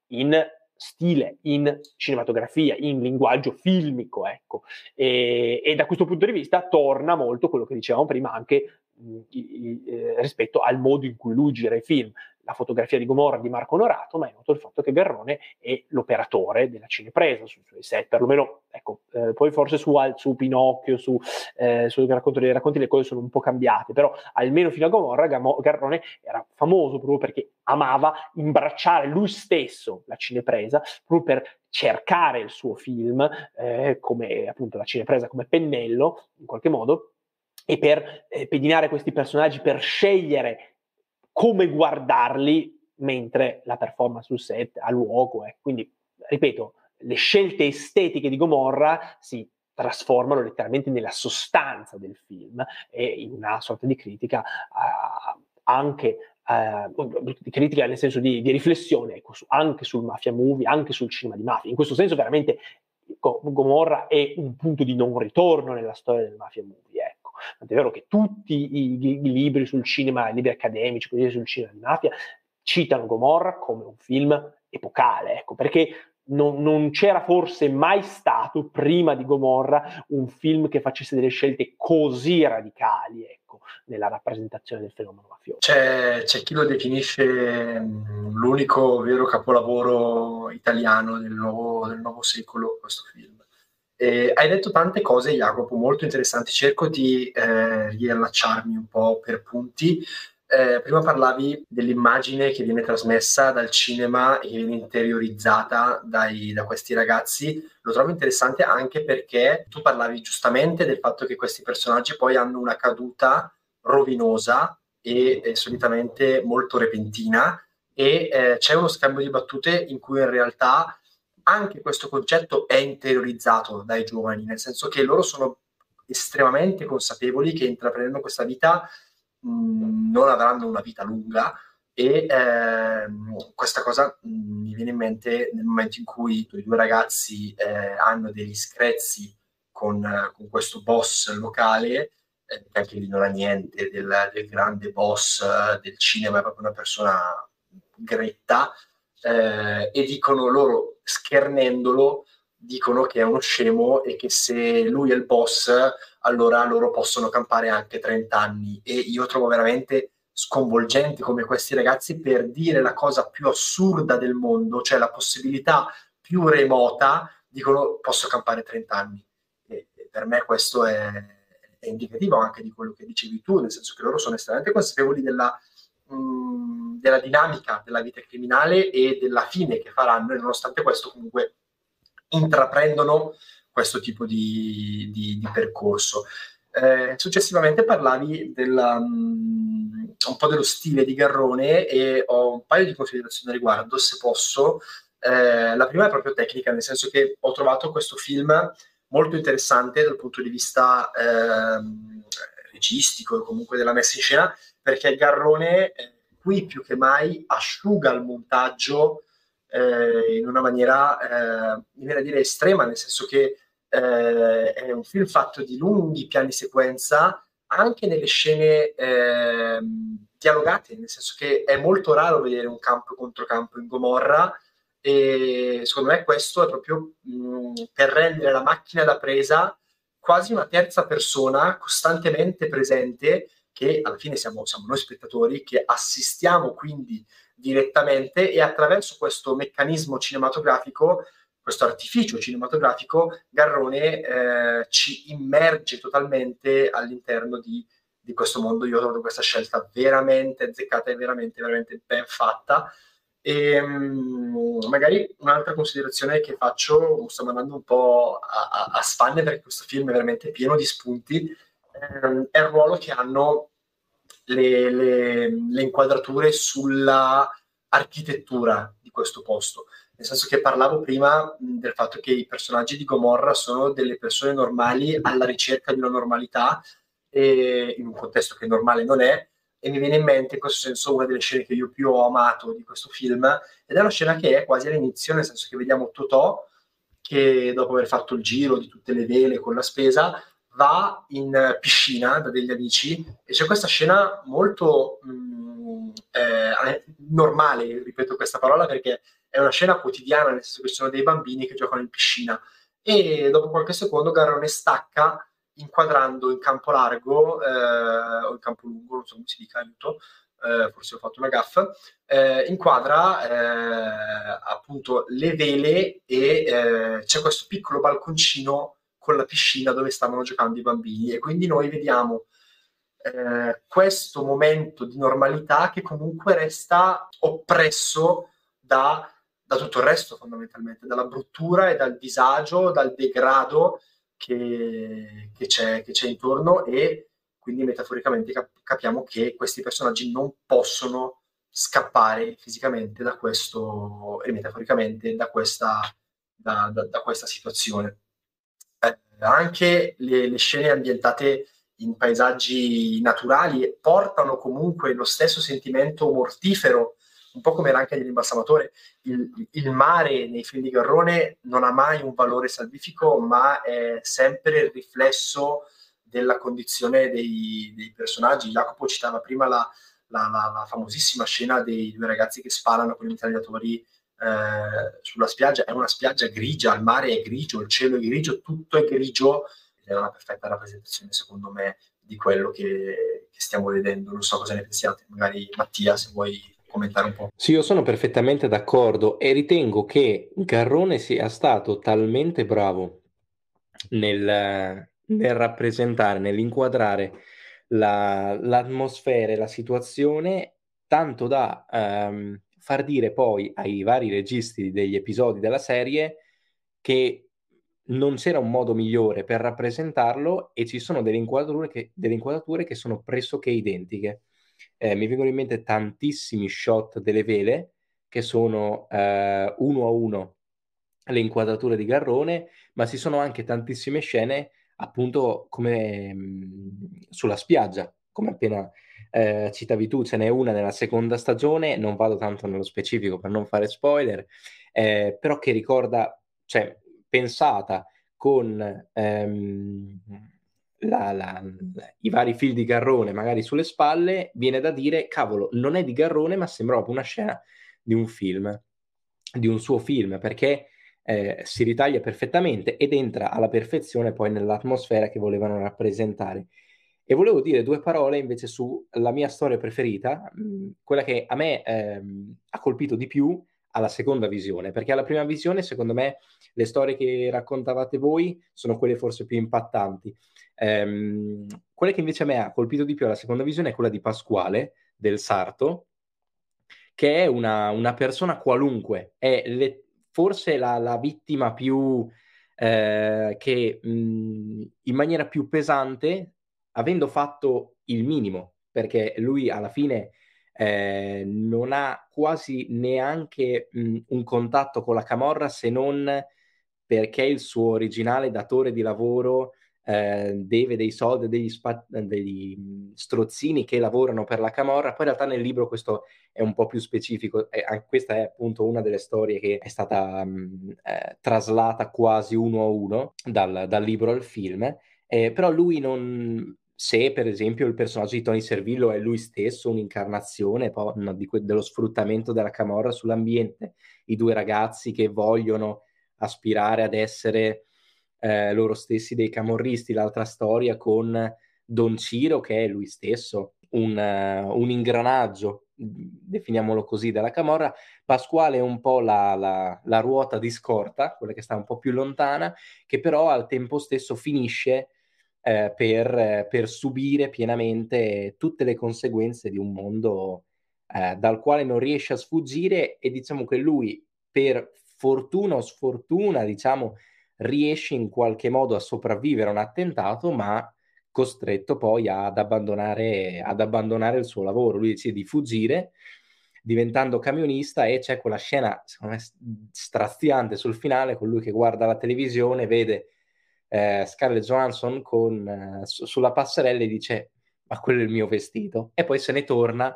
in stile, in cinematografia, in linguaggio filmico, ecco. E, e da questo punto di vista torna molto quello che dicevamo prima anche eh, rispetto al modo in cui lui gira i film la fotografia di Gomorra di Marco Onorato, ma è noto il fatto che Garrone è l'operatore della cinepresa sui suoi set, perlomeno, ecco, eh, poi forse su, su Pinocchio, su, eh, sul racconto dei racconti le cose sono un po' cambiate, però almeno fino a Gomorra Garrone era famoso proprio perché amava imbracciare lui stesso la cinepresa, proprio per cercare il suo film eh, come appunto la cinepresa come pennello, in qualche modo, e per eh, pedinare questi personaggi, per scegliere come guardarli mentre la performance sul set ha luogo. Eh. Quindi, ripeto, le scelte estetiche di Gomorra si trasformano letteralmente nella sostanza del film e in una sorta di critica uh, anche uh, di critica nel senso di, di riflessione ecco, su, anche sul mafia movie, anche sul cinema di mafia. In questo senso veramente Gomorra è un punto di non ritorno nella storia del mafia movie. Eh. Tant'è vero che tutti i, i, i libri sul cinema, i libri accademici, così sul cinema di mafia, citano Gomorra come un film epocale, ecco, perché non, non, c'era forse mai stato prima di Gomorra un film che facesse delle scelte così radicali ecco, nella rappresentazione del fenomeno mafioso. C'è, c'è chi lo definisce mm, l'unico vero capolavoro italiano del nuovo, del nuovo secolo, questo film. Eh, hai detto tante cose, Jacopo, molto interessanti. Cerco di eh, riallacciarmi un po' per punti. Eh, prima parlavi dell'immagine che viene trasmessa dal cinema e viene interiorizzata dai, da questi ragazzi. Lo trovo interessante anche perché tu parlavi giustamente del fatto che questi personaggi poi hanno una caduta rovinosa e eh, solitamente molto repentina e eh, c'è uno scambio di battute in cui in realtà anche questo concetto è interiorizzato dai giovani, nel senso che loro sono estremamente consapevoli che intraprendendo questa vita mh, non avranno una vita lunga e eh, questa cosa mh, mi viene in mente nel momento in cui i due ragazzi eh, hanno degli screzzi con, con questo boss locale eh, che anche lì non ha niente del, del grande boss eh, del cinema, è proprio una persona gretta eh, e dicono loro, schernendolo, dicono che è uno scemo e che se lui è il boss, allora loro possono campare anche 30 anni. E io trovo veramente sconvolgente come questi ragazzi per dire la cosa più assurda del mondo, cioè la possibilità più remota, dicono posso campare 30 anni. E, e per me questo è, è indicativo anche di quello che dicevi tu, nel senso che loro sono estremamente consapevoli della mh, della dinamica della vita criminale e della fine che faranno e nonostante questo comunque intraprendono questo tipo di, di, di percorso. Eh, successivamente parlavi della, um, un po' dello stile di Garrone e ho un paio di considerazioni a riguardo, se posso. Eh, la prima è proprio tecnica, nel senso che ho trovato questo film molto interessante dal punto di vista eh, registico e comunque della messa in scena, perché Garrone eh, qui più che mai asciuga il montaggio eh, in una maniera, eh, mi viene a dire, estrema, nel senso che eh, è un film fatto di lunghi piani sequenza, anche nelle scene eh, dialogate, nel senso che è molto raro vedere un campo contro campo in Gomorra e secondo me questo è proprio mh, mm, per rendere la macchina da presa quasi una terza persona costantemente presente che alla fine siamo, siamo noi spettatori che assistiamo quindi direttamente e attraverso questo meccanismo cinematografico questo artificio cinematografico, Garrone eh, ci immerge totalmente all'interno di, di, questo mondo. Io ho trovato questa scelta veramente azzeccata e veramente, veramente ben fatta. E um, magari un'altra considerazione che faccio, sto andando un po' a, a, a spanne perché questo film è veramente pieno di spunti, ehm, è il ruolo che hanno le, le, le inquadrature sulla architettura di questo posto. Nel senso che parlavo prima del fatto che i personaggi di Gomorra sono delle persone normali alla ricerca di una normalità e in un contesto che normale non è e mi viene in mente in questo senso una delle scene che io più ho amato di questo film ed è una scena che è quasi all'inizio nel senso che vediamo Totò che dopo aver fatto il giro di tutte le vele con la spesa va in piscina da degli amici e c'è questa scena molto mh, mm, eh, normale, ripeto questa parola perché è una scena quotidiana, nel senso che ci sono dei bambini che giocano in piscina. E dopo qualche secondo Garrone stacca inquadrando in campo largo eh, o in campo lungo, non so come si dica, aiuto, eh, forse ho fatto una gaffa, eh, inquadra eh, appunto le vele e eh, c'è questo piccolo balconcino con la piscina dove stavano giocando i bambini e quindi noi vediamo eh, questo momento di normalità che comunque resta oppresso da da tutto il resto fondamentalmente, dalla bruttura e dal disagio, dal degrado che, che, c'è, che c'è, intorno e quindi metaforicamente cap- capiamo che questi personaggi non possono scappare fisicamente da questo e metaforicamente da questa, da, da, da questa situazione. Anche le, le scene ambientate in paesaggi naturali portano comunque lo stesso sentimento mortifero un po' come era anche nell'imbalsamatore, il, il, mare nei film di Garrone non ha mai un valore salvifico, ma è sempre il riflesso della condizione dei, dei personaggi. Jacopo citava prima la, la, la, la, famosissima scena dei due ragazzi che sparano con i mitragliatori eh, sulla spiaggia. È una spiaggia grigia, il mare è grigio, il cielo è grigio, tutto è grigio ed è una perfetta rappresentazione, secondo me, di quello che, che stiamo vedendo. Non so cosa ne pensiate, magari Mattia, se vuoi commentare un po'. Sì, io sono perfettamente d'accordo e ritengo che Garrone sia stato talmente bravo nel, nel rappresentare, nell'inquadrare la, l'atmosfera e la situazione, tanto da um, far dire poi ai vari registi degli episodi della serie che non c'era un modo migliore per rappresentarlo e ci sono delle inquadrature che, delle inquadrature che sono pressoché identiche. Eh, mi vengono in mente tantissimi shot delle vele che sono eh, uno a uno le inquadrature di Garrone, ma ci sono anche tantissime scene appunto come mh, mm, sulla spiaggia, come appena eh, citavi tu, ce n'è una nella seconda stagione, non vado tanto nello specifico per non fare spoiler, eh, però che ricorda, cioè pensata con ehm, la, la, i vari fil di Garrone magari sulle spalle, viene da dire, cavolo, non è di Garrone, ma sembra proprio una scena di un film, di un suo film, perché eh, si ritaglia perfettamente ed entra alla perfezione poi nell'atmosfera che volevano rappresentare. E volevo dire due parole invece sulla mia storia preferita, mh, quella che a me ehm, ha colpito di più alla seconda visione, perché alla prima visione, secondo me, le storie che raccontavate voi sono quelle forse più impattanti. Ehm, quella che invece a me ha colpito di più alla seconda visione è quella di Pasquale del Sarto, che è una, una persona qualunque, è le, forse la, la vittima più eh, che mh, in maniera più pesante, avendo fatto il minimo, perché lui alla fine eh, non ha quasi neanche mh, un contatto con la Camorra se non perché il suo originale datore di lavoro eh, deve dei soldi, degli, spa- degli strozzini che lavorano per la Camorra. Poi in realtà nel libro questo è un po' più specifico, e questa è appunto una delle storie che è stata mh, eh, traslata quasi uno a uno dal, dal libro al film. Eh, però lui non, se per esempio il personaggio di Tony Servillo è lui stesso un'incarnazione poi, no, que- dello sfruttamento della camorra sull'ambiente, i due ragazzi che vogliono aspirare ad essere eh, loro stessi dei camorristi, l'altra storia con Don Ciro che è lui stesso un, uh, un ingranaggio, definiamolo così, della camorra, Pasquale è un po' la, la, la, ruota di scorta, quella che sta un po' più lontana, che però al tempo stesso finisce eh, per, per, subire pienamente tutte le conseguenze di un mondo eh, dal quale non riesce a sfuggire e diciamo che lui per fortuna o sfortuna diciamo riesce in qualche modo a sopravvivere a un attentato, ma costretto poi ad abbandonare, ad abbandonare il suo lavoro. Lui decide di fuggire diventando camionista e c'è quella scena, secondo me, straziante sul finale, con lui che guarda la televisione, vede eh, Scarlett Johansson con, eh, su- sulla passerella e dice ma quello è il mio vestito. E poi se ne torna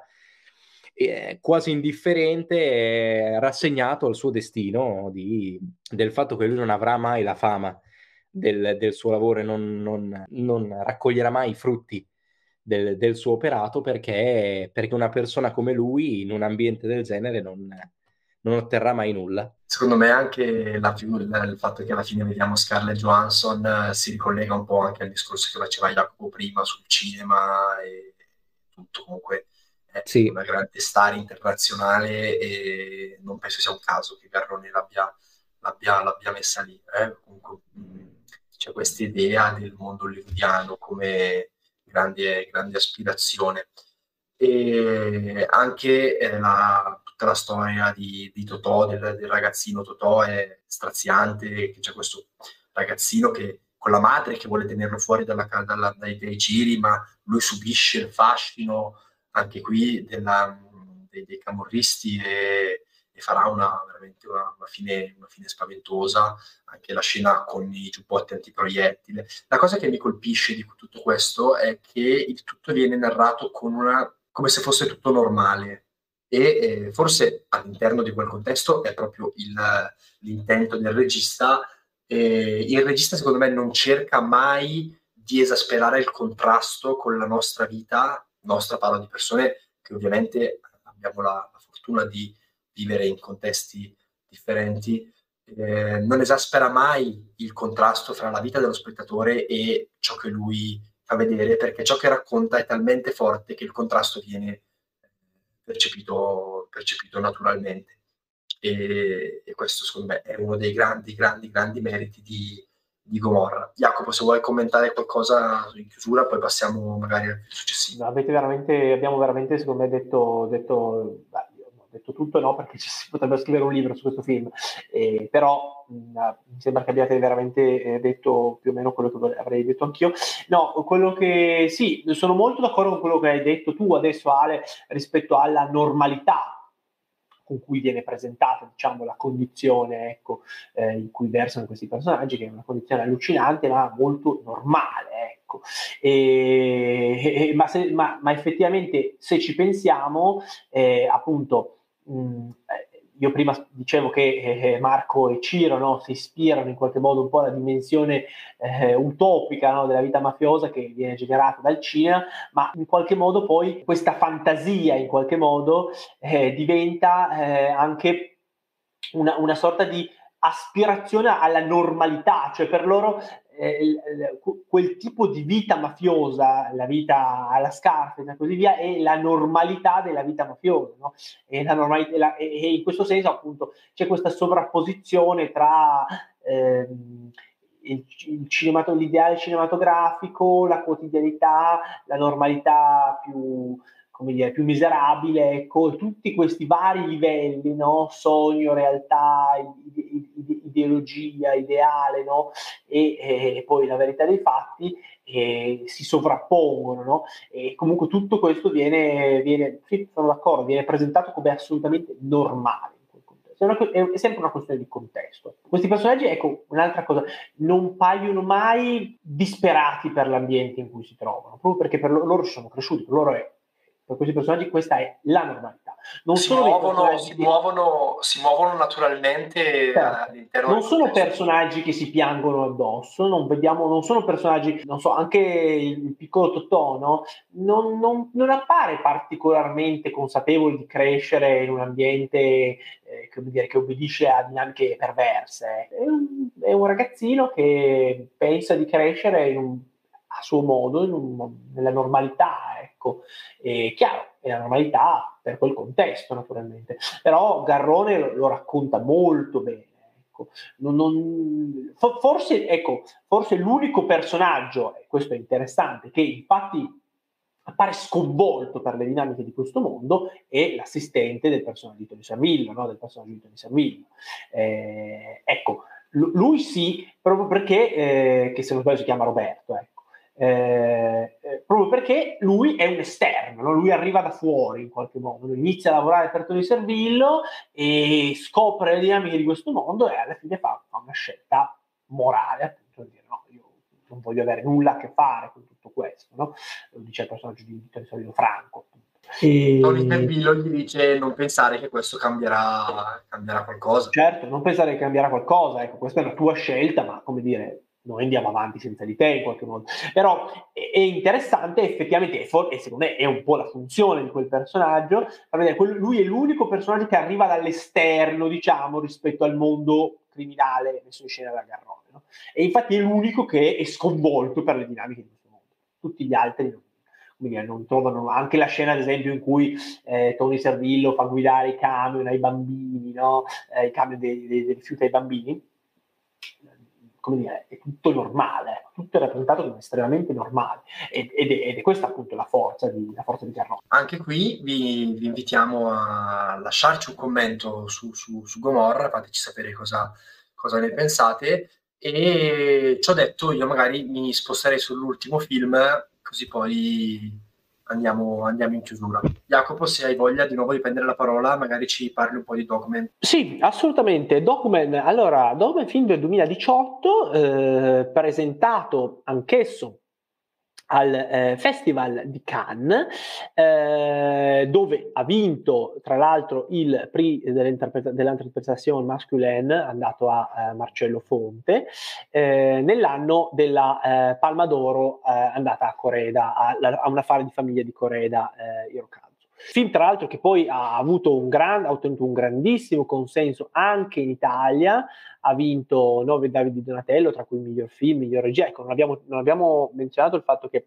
eh, quasi indifferente, eh, rassegnato al suo destino di, del fatto che lui non avrà mai la fama del, del suo lavoro e non, non, non, raccoglierà mai i frutti del, del suo operato perché, perché, una persona come lui in un ambiente del genere non, non otterrà mai nulla. Secondo me anche la, il fatto che alla fine vediamo Scarlett Johansson eh, si ricollega un po' anche al discorso che faceva Jacopo prima sul cinema e tutto comunque è sì. una grande star internazionale e non penso sia un caso che Garrone l'abbia, l'abbia, l'abbia messa lì. Eh? Comunque, c'è questa idea del mondo hollywoodiano come grande, grande aspirazione. E anche eh, la, tutta la storia di, di Totò, del, del, ragazzino Totò è straziante, che c'è questo ragazzino che con la madre che vuole tenerlo fuori dalla, dalla, dai, dai giri, ma lui subisce il fascino anche qui della, dei, dei, camorristi e, e farà una, veramente una, una, fine, una, fine, spaventosa, anche la scena con i giubbotti antiproiettile. La cosa che mi colpisce di tutto questo è che il tutto viene narrato una, come se fosse tutto normale e eh, forse all'interno di quel contesto è proprio il, l'intento del regista. Eh, il regista secondo me non cerca mai di esasperare il contrasto con la nostra vita nostra parlo di persone che ovviamente abbiamo la, la fortuna di vivere in contesti differenti, eh, non esaspera mai il contrasto fra la vita dello spettatore e ciò che lui fa vedere, perché ciò che racconta è talmente forte che il contrasto viene percepito, percepito naturalmente. E, e, questo secondo me è uno dei grandi, grandi, grandi meriti di, di Gomorra. Jacopo, se vuoi commentare qualcosa in chiusura, poi passiamo magari al successivo. Avete veramente, abbiamo veramente, secondo me, detto, detto, detto tutto, no, perché ci si potrebbe scrivere un libro su questo film, eh, però mh, mi sembra che abbiate veramente eh, detto più o meno quello che avrei detto anch'io. No, quello che sì, sono molto d'accordo con quello che hai detto tu adesso, Ale, rispetto alla normalità con cui viene presentata diciamo, la condizione ecco, eh, in cui versano questi personaggi, che è una condizione allucinante ma molto normale. Ecco. E, e, ma, se, ma, ma, effettivamente se ci pensiamo, eh, appunto, mh, io prima dicevo che eh, Marco e Ciro no, si ispirano in qualche modo un po' alla dimensione eh, utopica no, della vita mafiosa che viene generata dal cinema, ma in qualche modo poi questa fantasia in qualche modo eh, diventa eh, anche una, una sorta di aspirazione alla normalità, cioè per loro eh, quel tipo di vita mafiosa, la vita alla Scarface e così via, è la normalità della vita mafiosa. No? E, la e, e, in questo senso, appunto, c'è questa sovrapposizione tra ehm, il, il cinemat- l'ideale cinematografico, la quotidianità, la normalità più, come dire, più miserabile, ecco, tutti questi vari livelli, no? sogno, realtà, ideologia, ideale, no? e, e, poi la verità dei fatti eh, si sovrappongono, no? e comunque tutto questo viene, viene, sono d'accordo, viene presentato come assolutamente normale. È, sempre una questione di contesto. Questi personaggi, ecco, un'altra cosa, non paiono mai disperati per l'ambiente in cui si trovano, proprio perché per loro, loro sono cresciuti, per loro è per questi personaggi questa è la normalità. Non si, muovono, si, muovono, si muovono naturalmente certo. all'interno Non sono personaggi che si piangono addosso, non, vediamo, non sono personaggi, non so, anche il piccolo Totò no? non, non, non, appare particolarmente consapevole di crescere in un ambiente eh, dire, che obbedisce a dinamiche perverse. È un, è un ragazzino che pensa di crescere un, a suo modo, un, nella normalità, ecco. E, chiaro, è la normalità per quel contesto, naturalmente. Però Garrone lo, racconta molto bene. Ecco. Non, non, forse, ecco, forse l'unico personaggio, e questo è interessante, che infatti appare sconvolto per le dinamiche di questo mondo è l'assistente del personaggio di Servillo, no? del personaggio di Tony Servillo. Eh, ecco, lui sì, proprio perché, eh, che se non sbaglio si chiama Roberto, ecco. Eh, eh, proprio perché lui è un esterno, no? lui arriva da fuori in qualche modo, lui inizia a lavorare per Tony Servillo e scopre le dinamiche di questo mondo e alla fine fa, fa una scelta morale, appunto, di dire no, io non voglio avere nulla a che fare con tutto questo, no? lo dice il personaggio di Tony Servillo Franco. E... Tony Servillo gli dice non pensare che questo cambierà, cambierà qualcosa. Certo, non pensare che cambierà qualcosa, ecco, questa è una tua scelta, ma come dire, noi andiamo avanti senza di te in qualche modo. Però è, interessante effettivamente, e, for- secondo me è un po' la funzione di quel personaggio, lui è l'unico personaggio che arriva dall'esterno, diciamo, rispetto al mondo criminale messo in scena da Garrone. No? E infatti è l'unico che è sconvolto per le dinamiche di questo mondo. Tutti gli altri non dire, non trovano anche la scena ad esempio in cui eh, Tony Servillo fa guidare i camion ai bambini, no? eh, i camion dei rifiuti ai bambini come dire, è tutto normale, tutto è rappresentato come estremamente normale ed, ed, è, ed è, questa appunto la forza di, la forza di Garrone. Anche qui vi, vi, invitiamo a lasciarci un commento su, su, su Gomorra, fateci sapere cosa, cosa ne pensate e ciò detto io magari mi sposterei sull'ultimo film così poi andiamo, andiamo, in chiusura. Jacopo, se hai voglia di nuovo di prendere la parola, magari ci parli un po' di Dogman. Sì, assolutamente. Dogman, allora, Dogman film del 2018, eh, presentato anch'esso al eh, Festival di Cannes, eh, dove ha vinto tra l'altro il prix dell'interpretazione masculine andato a eh, Marcello Fonte, eh, nell'anno della eh, Palma d'Oro eh, andata a Coreda, a, a, un affare di famiglia di Coreda Hirokazu. Film tra l'altro che poi ha un gran, ha ottenuto un grandissimo consenso anche in Italia, ha vinto 9 Davide Donatello, tra cui miglior film, miglior regia. Ecco, non abbiamo, non abbiamo menzionato il fatto che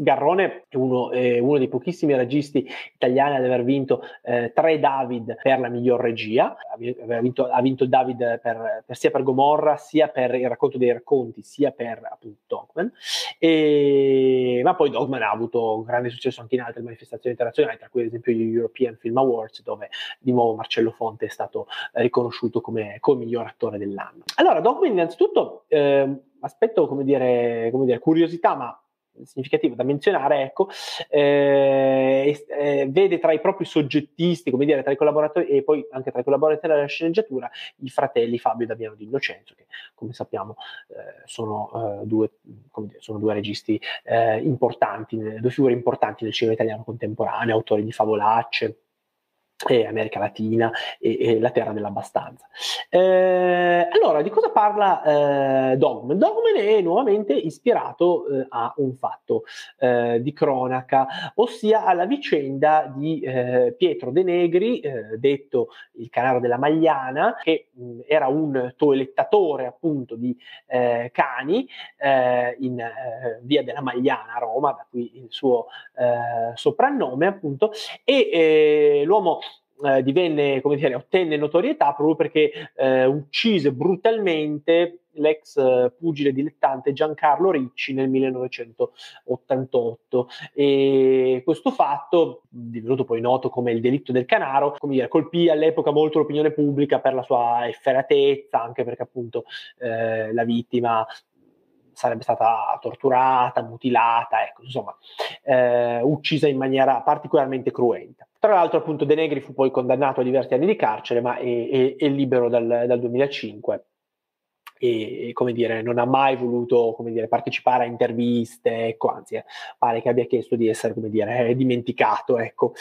Garrone è uno, è uno, dei pochissimi registi italiani ad aver vinto eh, tre David per la miglior regia, ha vinto, ha vinto David per, per, sia per Gomorra, sia per il racconto dei racconti, sia per appunto Dogman. E, ma poi Dogman ha avuto un grande successo anche in altre manifestazioni internazionali, tra cui ad esempio gli European Film Awards, dove di nuovo Marcello Fonte è stato eh, riconosciuto come, come miglior attore dell'anno. Allora, Dogman innanzitutto, eh, aspetto come dire, come dire, curiosità, ma significativo da menzionare, ecco, eh, eh, vede tra i propri soggettisti, come dire, tra i collaboratori e poi anche tra i collaboratori della sceneggiatura, i fratelli Fabio e Damiano Di Innocenzo, che come sappiamo eh, sono, eh, due, dire, sono, due, registi eh, importanti, due figure importanti nel cinema italiano contemporaneo, autori di favolacce e America Latina e, e, la terra dell'abbastanza. Eh, allora, di cosa parla eh, Dogman? Dogman è nuovamente ispirato eh, a un fatto eh, di cronaca, ossia alla vicenda di eh, Pietro De Negri, eh, detto il canaro della Magliana, che mh, era un toelettatore appunto di cani in via della Magliana a Roma, da qui il suo soprannome appunto, e l'uomo eh, divenne, come dire, ottenne notorietà proprio perché eh, uccise brutalmente l'ex eh, pugile dilettante Giancarlo Ricci nel 1988 e questo fatto, divenuto poi noto come il delitto del canaro, come dire, colpì all'epoca molto l'opinione pubblica per la sua efferatezza, anche perché appunto eh, la vittima sarebbe stata torturata, mutilata, ecco, insomma, eh, uccisa in maniera particolarmente cruenta. Tra l'altro, appunto, De Negri fu poi condannato a diversi anni di carcere, ma è, è, è libero dal, dal 2005 e come dire, non ha mai voluto come dire, partecipare a interviste, ecco, anzi eh, pare che abbia chiesto di essere come dire, dimenticato. Ecco.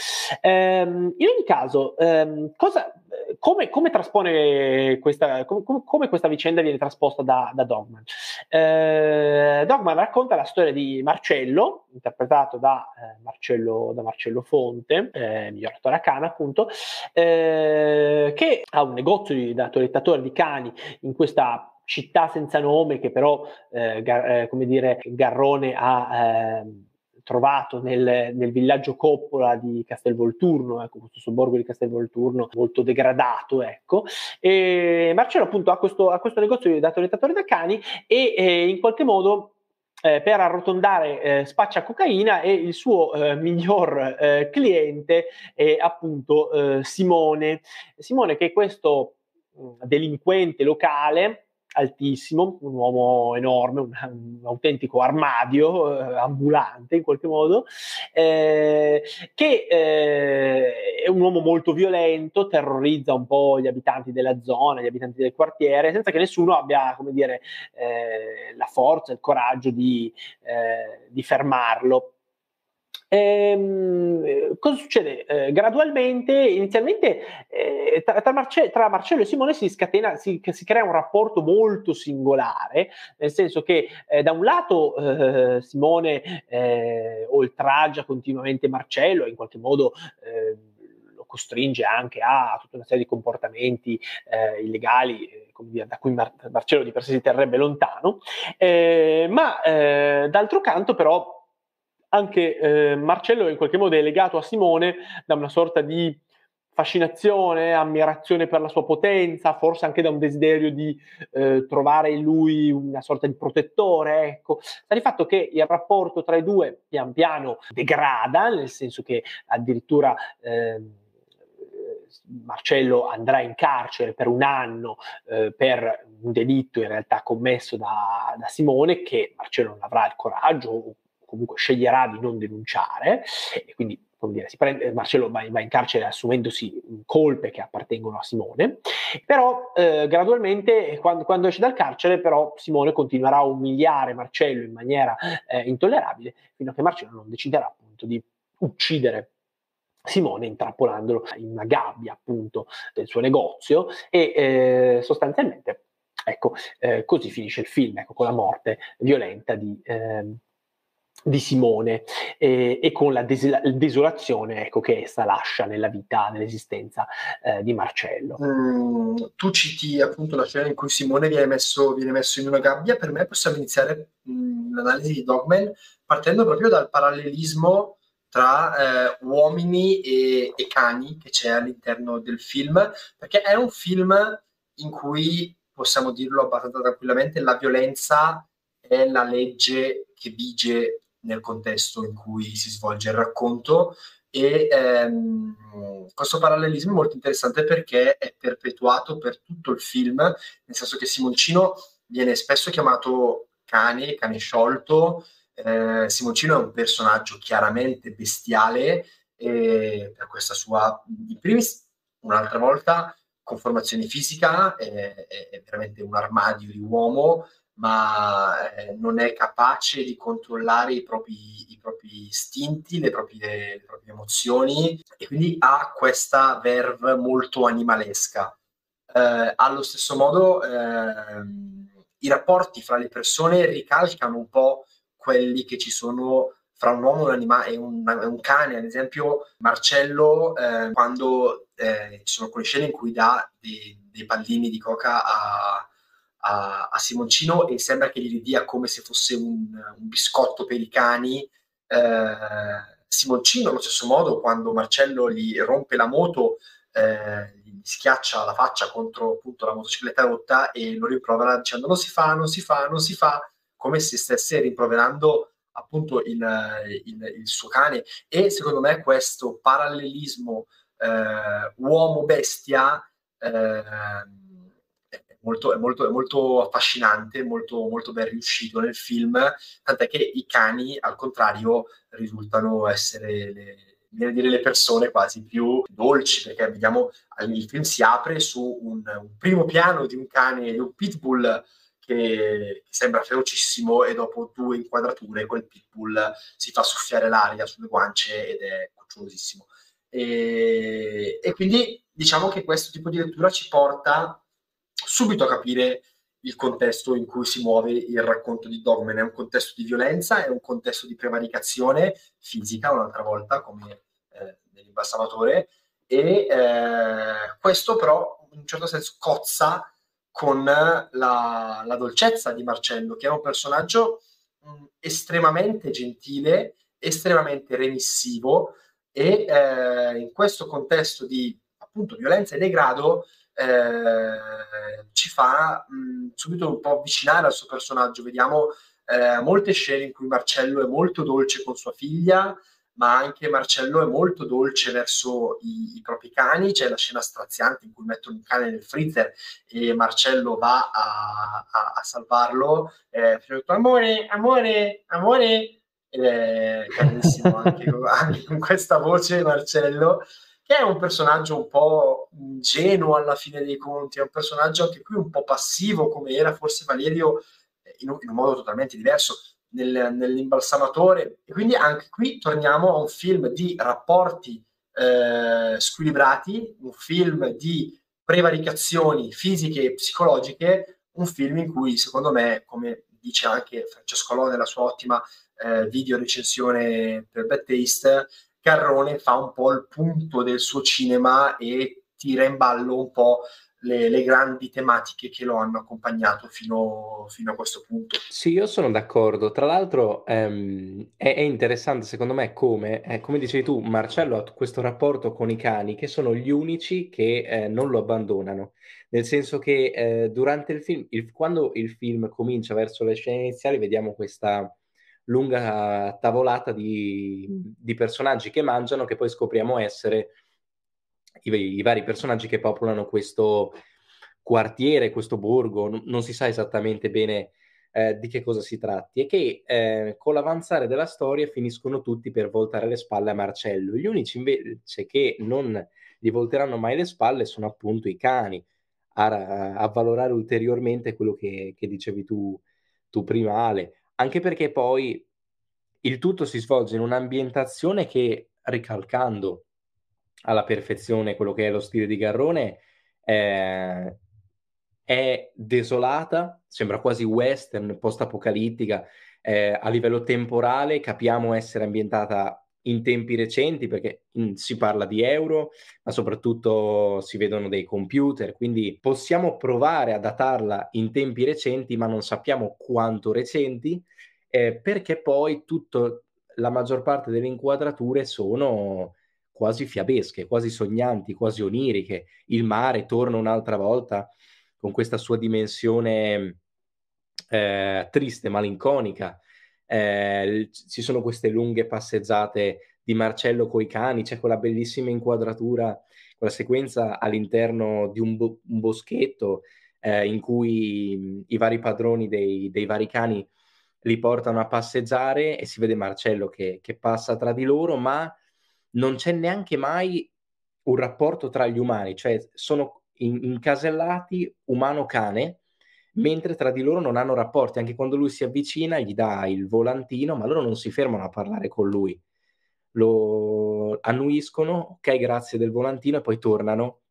Ehm, in ogni caso, ehm, cosa, come, come, traspone questa, come, come, questa vicenda viene trasposta da, da Dogman? Eh, Dogman racconta la storia di Marcello, interpretato da, eh, Marcello, da Marcello, Fonte, eh, miglior attore a Cana appunto, eh, che ha un negozio di, da toilettatore di cani in questa città senza nome che però, eh, gar, eh, come dire, Garrone ha eh, trovato nel, nel, villaggio Coppola di Castelvolturno, ecco, questo sobborgo di Castelvolturno molto degradato, ecco. E Marcello appunto ha questo, ha questo negozio da toilettatore da cani e eh, in qualche modo eh, per arrotondare eh, spaccia cocaina e il suo eh, miglior eh, cliente è appunto eh, Simone. Simone che è questo mh, delinquente locale altissimo, un uomo enorme, un, un autentico armadio eh, ambulante in qualche modo, eh, che eh, è un uomo molto violento, terrorizza un po' gli abitanti della zona, gli abitanti del quartiere, senza che nessuno abbia, come dire, eh, la forza, il coraggio di, eh, di fermarlo. Ehm, cosa succede? Eh, gradualmente, inizialmente, eh, tra, tra, Marce- tra, Marcello e Simone si scatena, si, si, crea un rapporto molto singolare, nel senso che eh, da un lato eh, Simone eh, oltraggia continuamente Marcello in qualche modo ehm, lo costringe anche a tutta una serie di comportamenti eh, illegali da cui Mar- Marcello di per sé si terrebbe lontano, eh, ma eh, d'altro canto però anche eh, Marcello in qualche modo è legato a Simone da una sorta di fascinazione, ammirazione per la sua potenza, forse anche da un desiderio di eh, trovare in lui una sorta di protettore. Ecco, sta di fatto che il rapporto tra i due pian piano degrada, nel senso che addirittura eh, Marcello andrà in carcere per un anno eh, per un delitto in realtà commesso da, da Simone, che Marcello non avrà il coraggio comunque sceglierà di non denunciare e quindi come dire, prende, Marcello va, in carcere assumendosi colpe che appartengono a Simone, però eh, gradualmente quando, quando, esce dal carcere però Simone continuerà a umiliare Marcello in maniera eh, intollerabile fino a che Marcello non deciderà appunto di uccidere Simone intrappolandolo in una gabbia appunto del suo negozio e eh, sostanzialmente ecco eh, così finisce il film ecco, con la morte violenta di, eh, di Simone eh, e con la des- desolazione ecco, che essa lascia nella vita, nell'esistenza eh, di Marcello. Mm, tu citi appunto la scena in cui Simone viene messo, viene messo in una gabbia, per me possiamo iniziare mh, mm, l'analisi di Dogman partendo proprio dal parallelismo tra eh, uomini e, e cani che c'è all'interno del film, perché è un film in cui, possiamo dirlo abbastanza tranquillamente, la violenza è la legge che vige nel contesto in cui si svolge il racconto e ehm, questo parallelismo è molto interessante perché è perpetuato per tutto il film, nel senso che Simoncino viene spesso chiamato cane, cane sciolto, eh, Simoncino è un personaggio chiaramente bestiale eh, per questa sua, in primis, un'altra volta, conformazione fisica, è, è veramente un armadio di uomo, ma eh, non è capace di controllare i propri, i propri istinti, le proprie, le proprie, emozioni e quindi ha questa verve molto animalesca. Eh, allo stesso modo eh, i rapporti fra le persone ricalcano un po' quelli che ci sono fra un uomo un, anima- e un, un cane, ad esempio Marcello, eh, quando eh, ci sono quelle scene in cui dà dei, dei pallini di coca a, a, a, Simoncino e sembra che gli dia come se fosse un, un biscotto per i cani. Eh, Simoncino, allo stesso modo, quando Marcello gli rompe la moto, eh, gli schiaccia la faccia contro appunto la motocicletta rotta e lo rimprovera dicendo non si fa, non si fa, non si fa, come se stesse rimproverando appunto il, il, il suo cane e secondo me questo parallelismo eh, uomo-bestia eh, molto, è, molto, è molto affascinante, molto, molto ben riuscito nel film, tant'è che i cani al contrario risultano essere le, viene dire le persone quasi più dolci, perché vediamo il film si apre su un, un primo piano di un cane, di un pitbull che, sembra ferocissimo e dopo due inquadrature quel pitbull si fa soffiare l'aria sulle guance ed è cucciolosissimo. E, e quindi diciamo che questo tipo di lettura ci porta subito a capire il contesto in cui si muove il racconto di Dogman. È un contesto di violenza, è un contesto di prevaricazione fisica, un'altra volta, come eh, nell'imbalsamatore, e eh, questo però in un certo senso cozza con la, la, dolcezza di Marcello, che è un personaggio mh, estremamente gentile, estremamente remissivo e eh, in questo contesto di appunto violenza e degrado eh, ci fa mh, subito un po' avvicinare al suo personaggio. Vediamo eh, molte scene in cui Marcello è molto dolce con sua figlia, ma anche Marcello è molto dolce verso i, i, propri cani. C'è la scena straziante in cui mettono un cane nel freezer e Marcello va a, a, a salvarlo. Eh, amore, amore, amore. È carissimo anche, anche con questa voce Marcello che è un personaggio un po' ingenuo alla fine dei conti, è un personaggio anche qui un po' passivo come era forse Valerio eh, in un, in un modo totalmente diverso nel, nell'imbalsamatore. E quindi anche qui torniamo a un film di rapporti eh, squilibrati, un film di prevaricazioni fisiche e psicologiche, un film in cui secondo me, come dice anche Francesco Lò nella sua ottima eh, video recensione per Bad Taste, Carrone fa un po' il punto del suo cinema e tira in ballo un po' le, le, grandi tematiche che lo hanno accompagnato fino, fino, a questo punto. Sì, io sono d'accordo. Tra l'altro ehm, è, è, interessante secondo me come, eh, come dicevi tu, Marcello ha questo rapporto con i cani che sono gli unici che eh, non lo abbandonano. Nel senso che eh, durante il film, il, quando il film comincia verso le scene iniziali, vediamo questa lunga tavolata di, di personaggi che mangiano, che poi scopriamo essere i, i vari personaggi che popolano questo quartiere, questo borgo, non, non si sa esattamente bene eh, di che cosa si tratti, e che eh, con l'avanzare della storia finiscono tutti per voltare le spalle a Marcello. Gli unici invece che non gli volteranno mai le spalle sono appunto i cani, a, a valorare ulteriormente quello che, che dicevi tu, tu prima, Ale, anche perché poi il tutto si svolge in un'ambientazione che, ricalcando alla perfezione quello che è lo stile di Garrone, eh, è desolata, sembra quasi western, post-apocalittica, eh, a livello temporale capiamo essere ambientata in tempi recenti perché si parla di euro, ma soprattutto si vedono dei computer, quindi possiamo provare a datarla in tempi recenti, ma non sappiamo quanto recenti, eh, perché poi tutto, la maggior parte delle inquadrature sono quasi fiabesche, quasi sognanti, quasi oniriche. Il mare torna un'altra volta con questa sua dimensione eh, triste, malinconica. Eh, ci sono queste lunghe passeggiate di Marcello coi cani, c'è quella bellissima inquadratura, quella sequenza all'interno di un, bo- un boschetto eh, in cui i vari padroni dei, dei, vari cani li portano a passeggiare e si vede Marcello che, che passa tra di loro, ma non c'è neanche mai un rapporto tra gli umani, cioè sono in- incasellati umano-cane, mentre tra di loro non hanno rapporti. Anche quando lui si avvicina, gli dà il volantino, ma loro non si fermano a parlare con lui. Lo annuiscono, ok, grazie del volantino, e poi tornano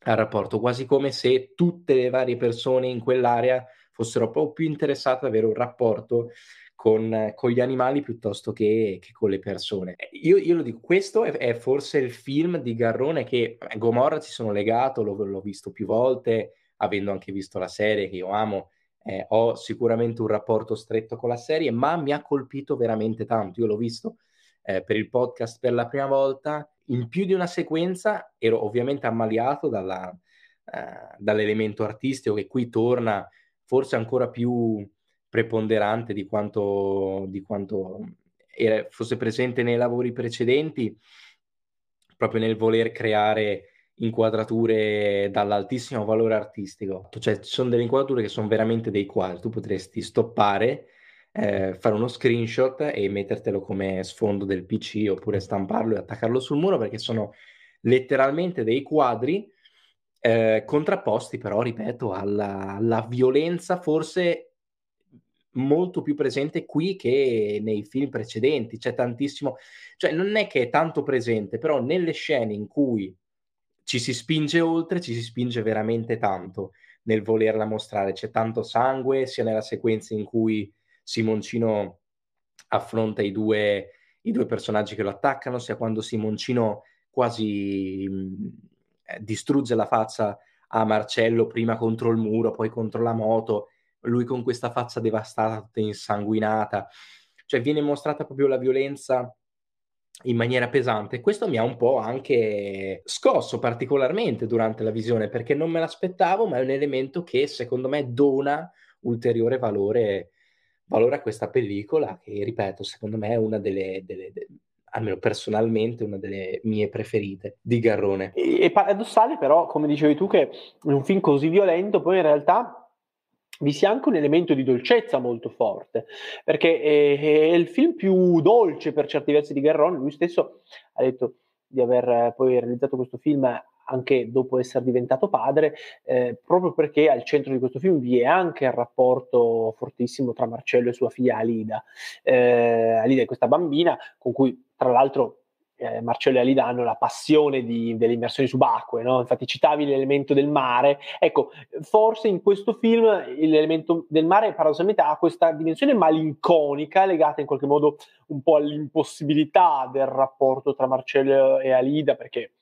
al rapporto, quasi come se tutte le varie persone in quell'area fossero proprio più interessate ad avere un rapporto con, con gli animali piuttosto che, che, con le persone. Io, io lo dico, questo è, è, forse il film di Garrone che eh, Gomorra ci sono legato, l'ho, l'ho visto più volte, avendo anche visto la serie che io amo. Eh, ho sicuramente un rapporto stretto con la serie, ma mi ha colpito veramente tanto. Io l'ho visto eh, per il podcast per la prima volta. in più di una sequenza ero ovviamente ammaliato dalla, eh, dall'elemento artistico che qui torna forse ancora più preponderante di quanto, di quanto era, fosse presente nei lavori precedenti, proprio nel voler creare inquadrature dall'altissimo valore artistico. Cioè, ci sono delle inquadrature che sono veramente dei quadri. Tu potresti stoppare, eh, fare uno screenshot e mettertelo come sfondo del PC oppure stamparlo e attaccarlo sul muro perché sono letteralmente dei quadri eh, contrapposti però, ripeto, alla, alla violenza forse molto più presente qui che nei film precedenti. C'è tantissimo, cioè non è che è tanto presente, però nelle scene in cui ci si spinge oltre, ci si spinge veramente tanto nel volerla mostrare. C'è tanto sangue, sia nella sequenza in cui Simoncino affronta i due, i due personaggi che lo attaccano, sia quando Simoncino quasi mh, eh, distrugge la faccia a Marcello prima contro il muro, poi contro la moto, lui con questa faccia devastata, tutta insanguinata. Cioè viene mostrata proprio la violenza in maniera pesante. Questo mi ha un po' anche scosso particolarmente durante la visione perché non me l'aspettavo, ma è un elemento che secondo me dona ulteriore valore, valore a questa pellicola che, ripeto, secondo me è una delle, delle, delle almeno personalmente, una delle mie preferite di Garrone. È paradossale però, come dicevi tu, che un film così violento poi in realtà vi sia anche un elemento di dolcezza molto forte, perché è, è, il film più dolce per certi versi di Garrone, lui stesso ha detto di aver poi realizzato questo film anche dopo essere diventato padre, eh, proprio perché al centro di questo film vi è anche il rapporto fortissimo tra Marcello e sua figlia Alida. Eh, Alida è questa bambina con cui tra l'altro eh, Marcello e Alida hanno la passione di, delle immersioni subacquee, no? infatti citavi l'elemento del mare, ecco, forse in questo film l'elemento del mare paradossalmente ha questa dimensione malinconica legata in qualche modo un po' all'impossibilità del rapporto tra Marcello e Alida, perché,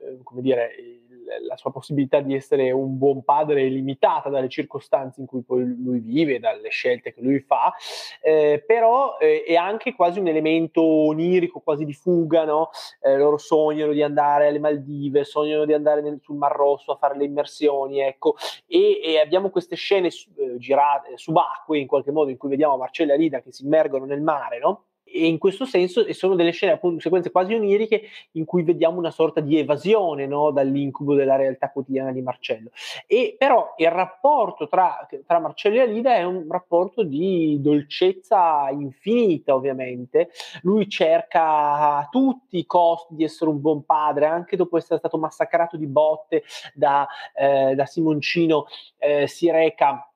eh, come dire, la sua possibilità di essere un buon padre è limitata dalle circostanze in cui poi lui vive, dalle scelte che lui fa, eh, però eh, è anche quasi un elemento onirico, quasi di fuga, no? eh, loro sognano di andare alle Maldive, sognano di andare nel, sul Mar Rosso a fare le immersioni, ecco, e, e abbiamo queste scene eh, girate subacquee in qualche modo in cui vediamo Marcella e Lida che si immergono nel mare, no? E in questo senso sono delle scene, appunto, sequenze quasi oniriche in cui vediamo una sorta di evasione no, dall'incubo della realtà quotidiana di Marcello. E però il rapporto tra, tra Marcello e Alida è un rapporto di dolcezza infinita, ovviamente. Lui cerca a tutti i costi di essere un buon padre, anche dopo essere stato massacrato di botte da, eh, da Simoncino, eh, si reca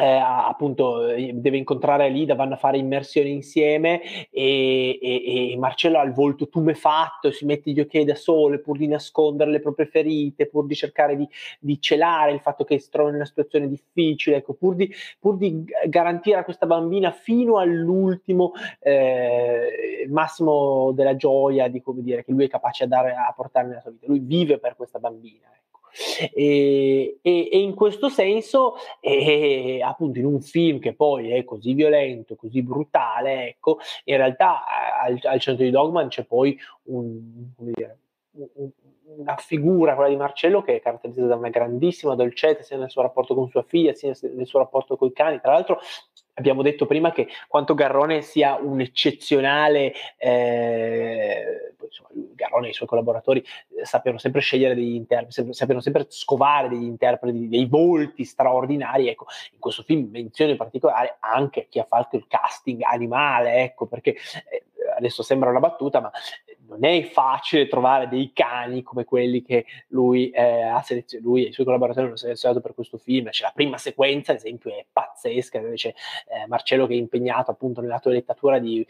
eh, appunto eh, deve incontrare Lida, vanno a fare immersioni insieme e, e, e, Marcello ha il volto tumefatto, si mette gli occhiali da sole pur di nascondere le proprie ferite, pur di cercare di, di celare il fatto che si trova in una situazione difficile, ecco, pur, di, pur di garantire a questa bambina fino all'ultimo eh, massimo della gioia di come dire che lui è capace a, dare, a portare nella sua vita. Lui vive per questa bambina. Ecco. E, e, e, in questo senso, eh, appunto, in un film che poi è così violento, così brutale, ecco, in realtà al, al centro di Dogman c'è poi un, dire, un, una figura, quella di Marcello, che è caratterizzata da una grandissima dolcezza sia nel suo rapporto con sua figlia, sia nel suo rapporto con i cani. Tra l'altro, abbiamo detto prima che quanto Garrone sia un eccezionale, eh, insomma, Garrone e i suoi collaboratori eh, sappiano sempre scegliere degli interpreti, sappiano sempre scovare degli interpreti, dei volti straordinari. Ecco, in questo film menzione particolare anche chi ha fatto il casting animale, ecco, perché eh, adesso sembra una battuta, ma non è facile trovare dei cani come quelli che lui eh, ha selezionato, lui e i suoi collaboratori hanno selezionato per questo film. C'è la prima sequenza, ad esempio, è pazzesca, dove c'è eh, Marcello che è impegnato appunto nella toilettatura di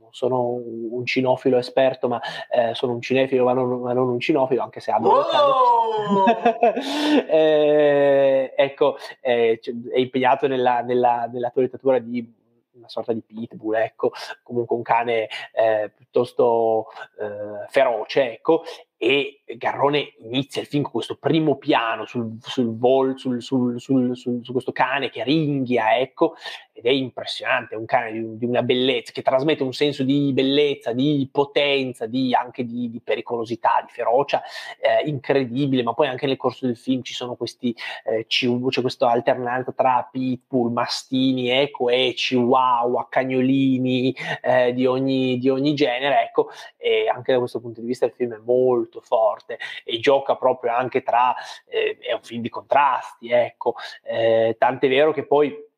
non sono un cinofilo esperto, ma eh, sono un cinefilo, ma non, ma non, un cinofilo, anche se adoro oh! eh, ecco, eh, è impegnato nella, nella, nella toilettatura di una sorta di pitbull, ecco, comunque un cane eh, piuttosto eh, feroce, ecco, e Garrone inizia il film con questo primo piano sul, sul vol, sul, sul, su questo cane che ringhia, ecco, ed è impressionante, è un cane di, di, una bellezza, che trasmette un senso di bellezza, di potenza, di, anche di, di, pericolosità, di ferocia eh, incredibile, ma poi anche nel corso del film ci sono questi, eh, c'è questa alternanza tra pitbull, mastini, ecco, e chihuahua, cagnolini eh, di, ogni, di ogni genere, ecco, e anche da questo punto di vista il film è molto forte e gioca proprio anche tra, eh, è un film di contrasti, ecco, eh, tant'è vero che poi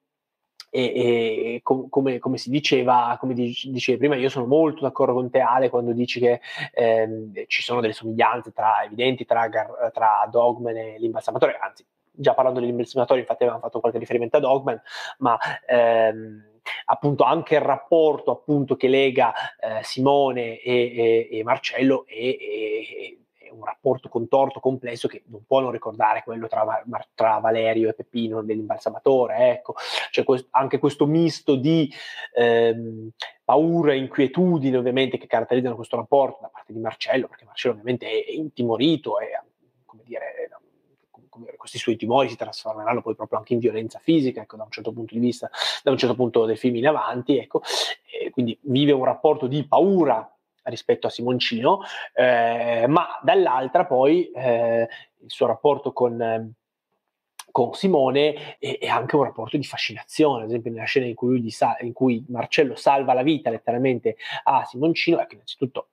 e, e com, come, come, si diceva, come dicevi prima, io sono molto d'accordo con te Ale quando dici che ehm, ci sono delle somiglianze tra, evidenti tra, tra Dogman e l'imbalsamatore, anzi già parlando dell'imbalsamatore infatti avevamo fatto qualche riferimento a Dogman, ma ehm, appunto anche il rapporto appunto che lega eh, Simone e, e, e Marcello e, un rapporto contorto, complesso, che non può non ricordare quello tra, tra Valerio e Peppino dell'imbalsamatore. Ecco. C'è questo, anche questo misto di ehm, paura e inquietudine, ovviamente, che caratterizzano questo rapporto da parte di Marcello, perché Marcello ovviamente è, è intimorito e, come dire, questi suoi timori si trasformeranno poi proprio anche in violenza fisica, ecco, da un certo punto di vista, da un certo punto del film in avanti, ecco, quindi vive un rapporto di paura rispetto a Simoncino, eh, ma dall'altra poi eh, il suo rapporto con, con Simone è, è, anche un rapporto di fascinazione, ad esempio nella scena in cui, sa- in cui Marcello salva la vita letteralmente a Simoncino, ecco innanzitutto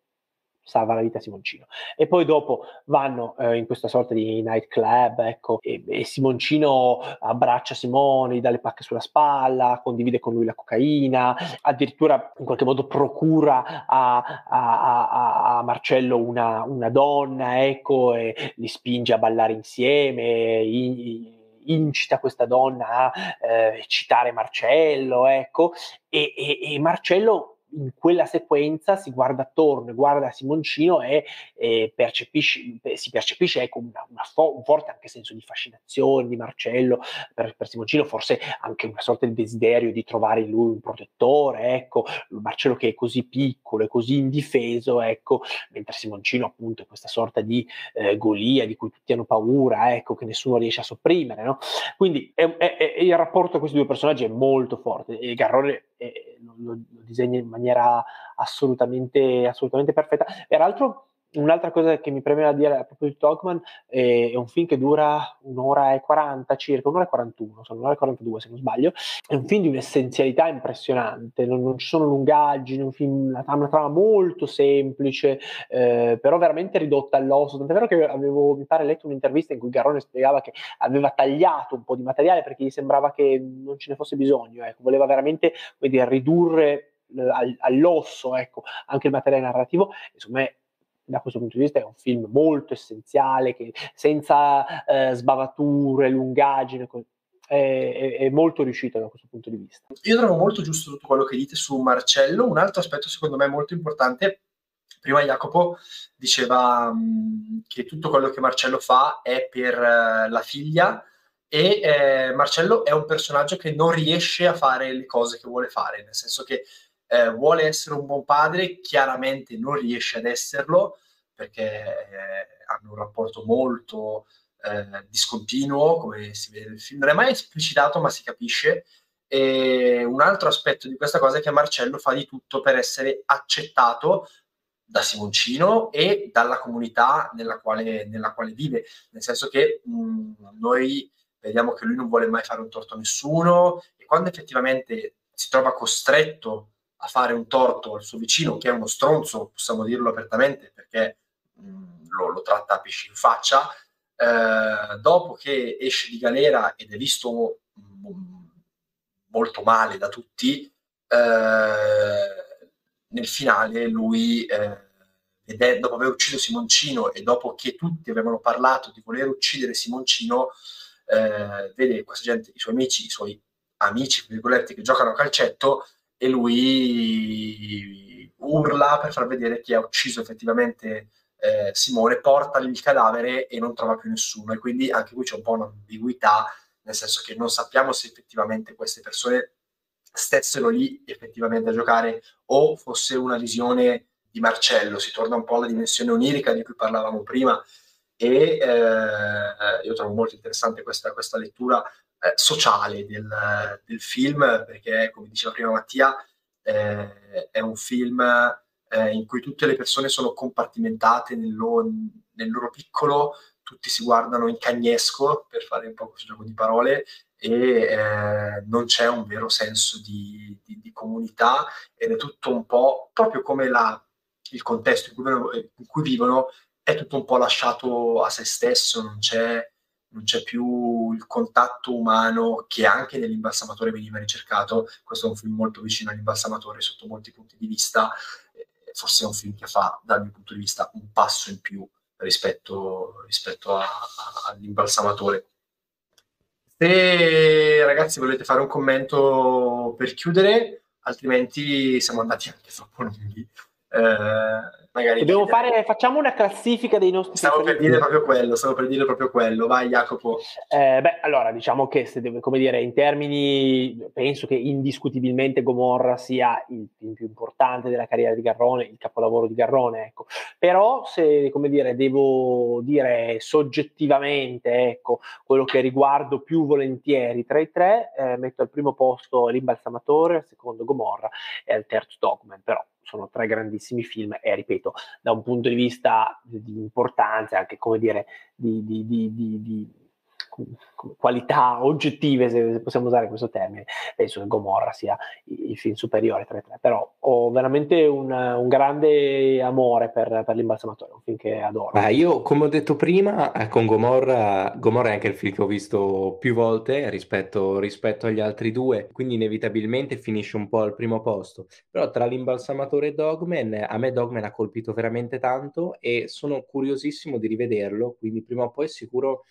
salva la vita Simoncino. E poi dopo vanno eh, in questa sorta di nightclub, ecco, e, e, Simoncino abbraccia Simone, gli dà le pacche sulla spalla, condivide con lui la cocaina, addirittura in qualche modo procura a, a, a, a Marcello una, una, donna, ecco, e li spinge a ballare insieme. In, incita questa donna a eh, citare Marcello, ecco, e, e, e Marcello in quella sequenza si guarda attorno, guarda Simoncino e, e percepisce, si percepisce ecco, una, una fo- un forte anche senso di fascinazione di Marcello per, per, Simoncino, forse anche una sorta di desiderio di trovare in lui un protettore, ecco, Marcello che è così piccolo e così indifeso, ecco, mentre Simoncino appunto è questa sorta di eh, golia di cui tutti hanno paura, ecco, che nessuno riesce a sopprimere, no? Quindi è, è, è, il rapporto tra questi due personaggi è molto forte e Garrone lo, lo, disegna in maniera assolutamente, assolutamente perfetta. Peraltro, un'altra cosa che mi premeva dire a proposito di Dogman è, è, un film che dura un'ora e 40 circa, un'ora e 41, sono un'ora e 42 se non sbaglio. È un film di un'essenzialità impressionante, non, non ci sono lungaggini, un film, una, una trama molto semplice, eh, però veramente ridotta all'osso. Tant'è vero che avevo, mi pare, letto un'intervista in cui Garrone spiegava che aveva tagliato un po' di materiale perché gli sembrava che non ce ne fosse bisogno, ecco. voleva veramente dire, ridurre all'osso ecco, anche il materiale narrativo. Insomma, da questo punto di vista è un film molto essenziale, che senza eh, sbavature, lungaggine, è, è, molto riuscito da questo punto di vista. Io trovo molto giusto tutto quello che dite su Marcello. Un altro aspetto secondo me molto importante, prima Jacopo diceva che tutto quello che Marcello fa è per uh, la figlia e eh, Marcello è un personaggio che non riesce a fare le cose che vuole fare, nel senso che eh, vuole essere un buon padre, chiaramente non riesce ad esserlo perché eh, hanno un rapporto molto eh, discontinuo, come si vede nel film. Non è mai esplicitato, ma si capisce. E un altro aspetto di questa cosa è che Marcello fa di tutto per essere accettato da Simoncino e dalla comunità nella quale, nella quale vive, nel senso che mh, noi vediamo che lui non vuole mai fare un torto a nessuno e quando effettivamente si trova costretto a fare un torto al suo vicino, che è uno stronzo, possiamo dirlo apertamente, perché mh, mm, lo, lo, tratta a pesci in faccia, eh, dopo che esce di galera ed è visto mh, mm, molto male da tutti, eh, nel finale lui, eh, è, dopo aver ucciso Simoncino e dopo che tutti avevano parlato di voler uccidere Simoncino, eh, vede questa gente, i suoi amici, i suoi amici, virgolette, che giocano a calcetto, e lui urla per far vedere chi ha ucciso effettivamente eh, Simone, porta il cadavere e non trova più nessuno. E quindi anche qui c'è un po' un'ambiguità, nel senso che non sappiamo se effettivamente queste persone stessero lì effettivamente a giocare o fosse una visione di, Marcello, si torna un po' alla dimensione onirica di cui parlavamo prima e eh, io trovo molto interessante questa, questa lettura eh, sociale del, del, film perché, come diceva prima Mattia, eh, è un film eh, in cui tutte le persone sono compartimentate nel loro, nel loro piccolo, tutti si guardano in cagnesco, per fare un po' questo gioco di parole, e eh, non c'è un vero senso di, di, di, comunità ed è tutto un po' proprio come la, il contesto in cui, in cui, vivono è tutto un po' lasciato a se stesso, non c'è, non c'è più il contatto umano che anche nell'imbalsamatore veniva ricercato. Questo è un film molto vicino all'imbalsamatore sotto molti punti di vista, forse è un film che fa dal mio punto di vista un passo in più rispetto, rispetto a, a, all'imbalsamatore. Se ragazzi volete fare un commento per chiudere, altrimenti siamo andati anche troppo lunghi. Eh, magari Dobbiamo fare, facciamo una classifica dei nostri stavo per dire proprio quello stavo per dire proprio quello. Vai Jacopo. Eh, beh allora diciamo che se deve, come dire in termini penso che indiscutibilmente Gomorra sia il film più importante della carriera di Garrone il capolavoro di Garrone ecco. Però se come dire devo dire soggettivamente ecco quello che riguardo più volentieri tra i tre eh, metto al primo posto l'imbalsamatore al secondo Gomorra e al terzo Dogman però sono tre grandissimi film e ripeto, da un punto di vista di importanza, anche come dire, di, di, di, di qualità oggettive, se possiamo usare questo termine, penso che Gomorra sia il film superiore tra i tre, però ho veramente un, un grande amore per, per, l'imbalsamatore, un film che adoro. Ah, io, come ho detto prima, eh, con Gomorra, Gomorra è anche il film che ho visto più volte rispetto, rispetto agli altri due, quindi inevitabilmente finisce un po' al primo posto, però tra l'imbalsamatore e Dogman, a me Dogman ha colpito veramente tanto e sono curiosissimo di rivederlo, quindi prima o poi sicuro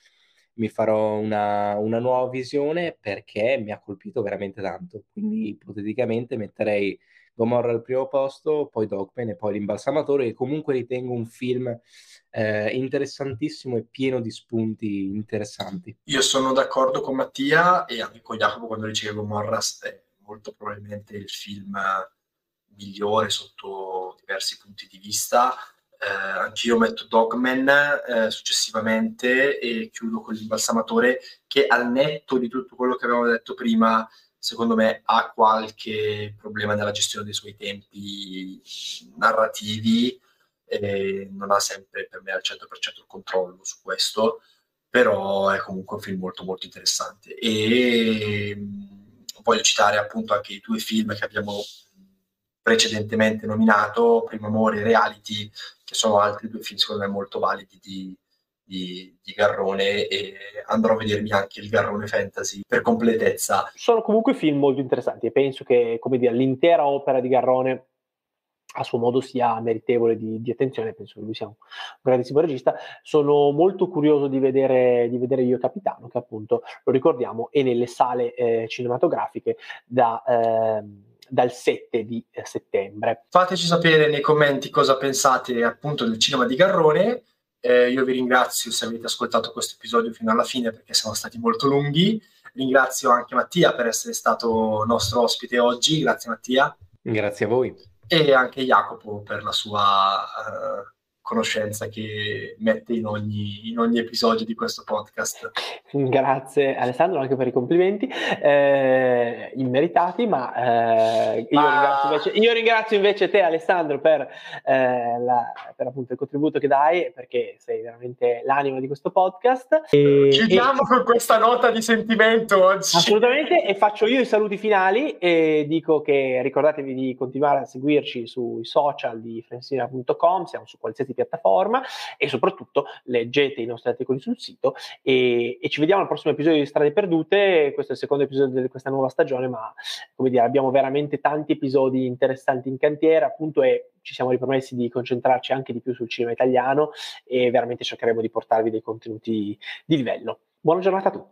mi farò una, una, nuova visione perché mi ha colpito veramente tanto. Quindi ipoteticamente metterei Gomorra al primo posto, poi Dogman e poi l'imbalsamatore, che comunque ritengo un film eh, interessantissimo e pieno di spunti interessanti. Io sono d'accordo con Mattia e anche con Jacopo quando dice che Gomorra è molto probabilmente il film migliore sotto diversi punti di vista eh, anch'io metto Dogman eh, successivamente e chiudo con l'imbalsamatore che al netto di tutto quello che avevamo detto prima secondo me ha qualche problema nella gestione dei suoi tempi narrativi e non ha sempre per me al 100% il controllo su questo però è comunque un film molto molto interessante. E mh, voglio citare appunto anche i due film che abbiamo precedentemente nominato, Primo Amore e Reality, che sono altri due film secondo me molto validi di, di, di, Garrone e andrò a vedermi anche il Garrone Fantasy per completezza. Sono comunque film molto interessanti e penso che dire, l'intera opera di Garrone a suo modo sia meritevole di, di, attenzione, penso che lui sia un grandissimo regista. Sono molto curioso di vedere, di vedere Io Capitano, che appunto, lo ricordiamo, è nelle sale eh, cinematografiche da... Eh, dal 7 di eh, settembre. Fateci sapere nei commenti cosa pensate appunto del cinema di Garrone. Eh, io vi ringrazio se avete ascoltato questo episodio fino alla fine perché siamo stati molto lunghi. Ringrazio anche Mattia per essere stato nostro ospite oggi. Grazie Mattia. Grazie a voi. E anche Jacopo per la sua uh, conoscenza che mette in ogni, in ogni, episodio di questo podcast. Grazie Alessandro anche per i complimenti, eh, immeritati, ma, eh, io, ma... Ringrazio invece, io, Ringrazio invece, te Alessandro per, eh, la, per appunto il contributo che dai, perché sei veramente l'anima di questo podcast. E, Chiudiamo e... con questa nota di sentimento oggi. Assolutamente, e faccio io i saluti finali e dico che ricordatevi di continuare a seguirci sui social di frensina.com, siamo su qualsiasi qualsiasi piattaforma e soprattutto leggete i nostri articoli sul sito e, e, ci vediamo al prossimo episodio di Strade Perdute, questo è il secondo episodio di questa nuova stagione, ma come dire abbiamo veramente tanti episodi interessanti in cantiere appunto e ci siamo ripromessi di concentrarci anche di più sul cinema italiano e veramente cercheremo di portarvi dei contenuti di livello. Buona giornata a tutti.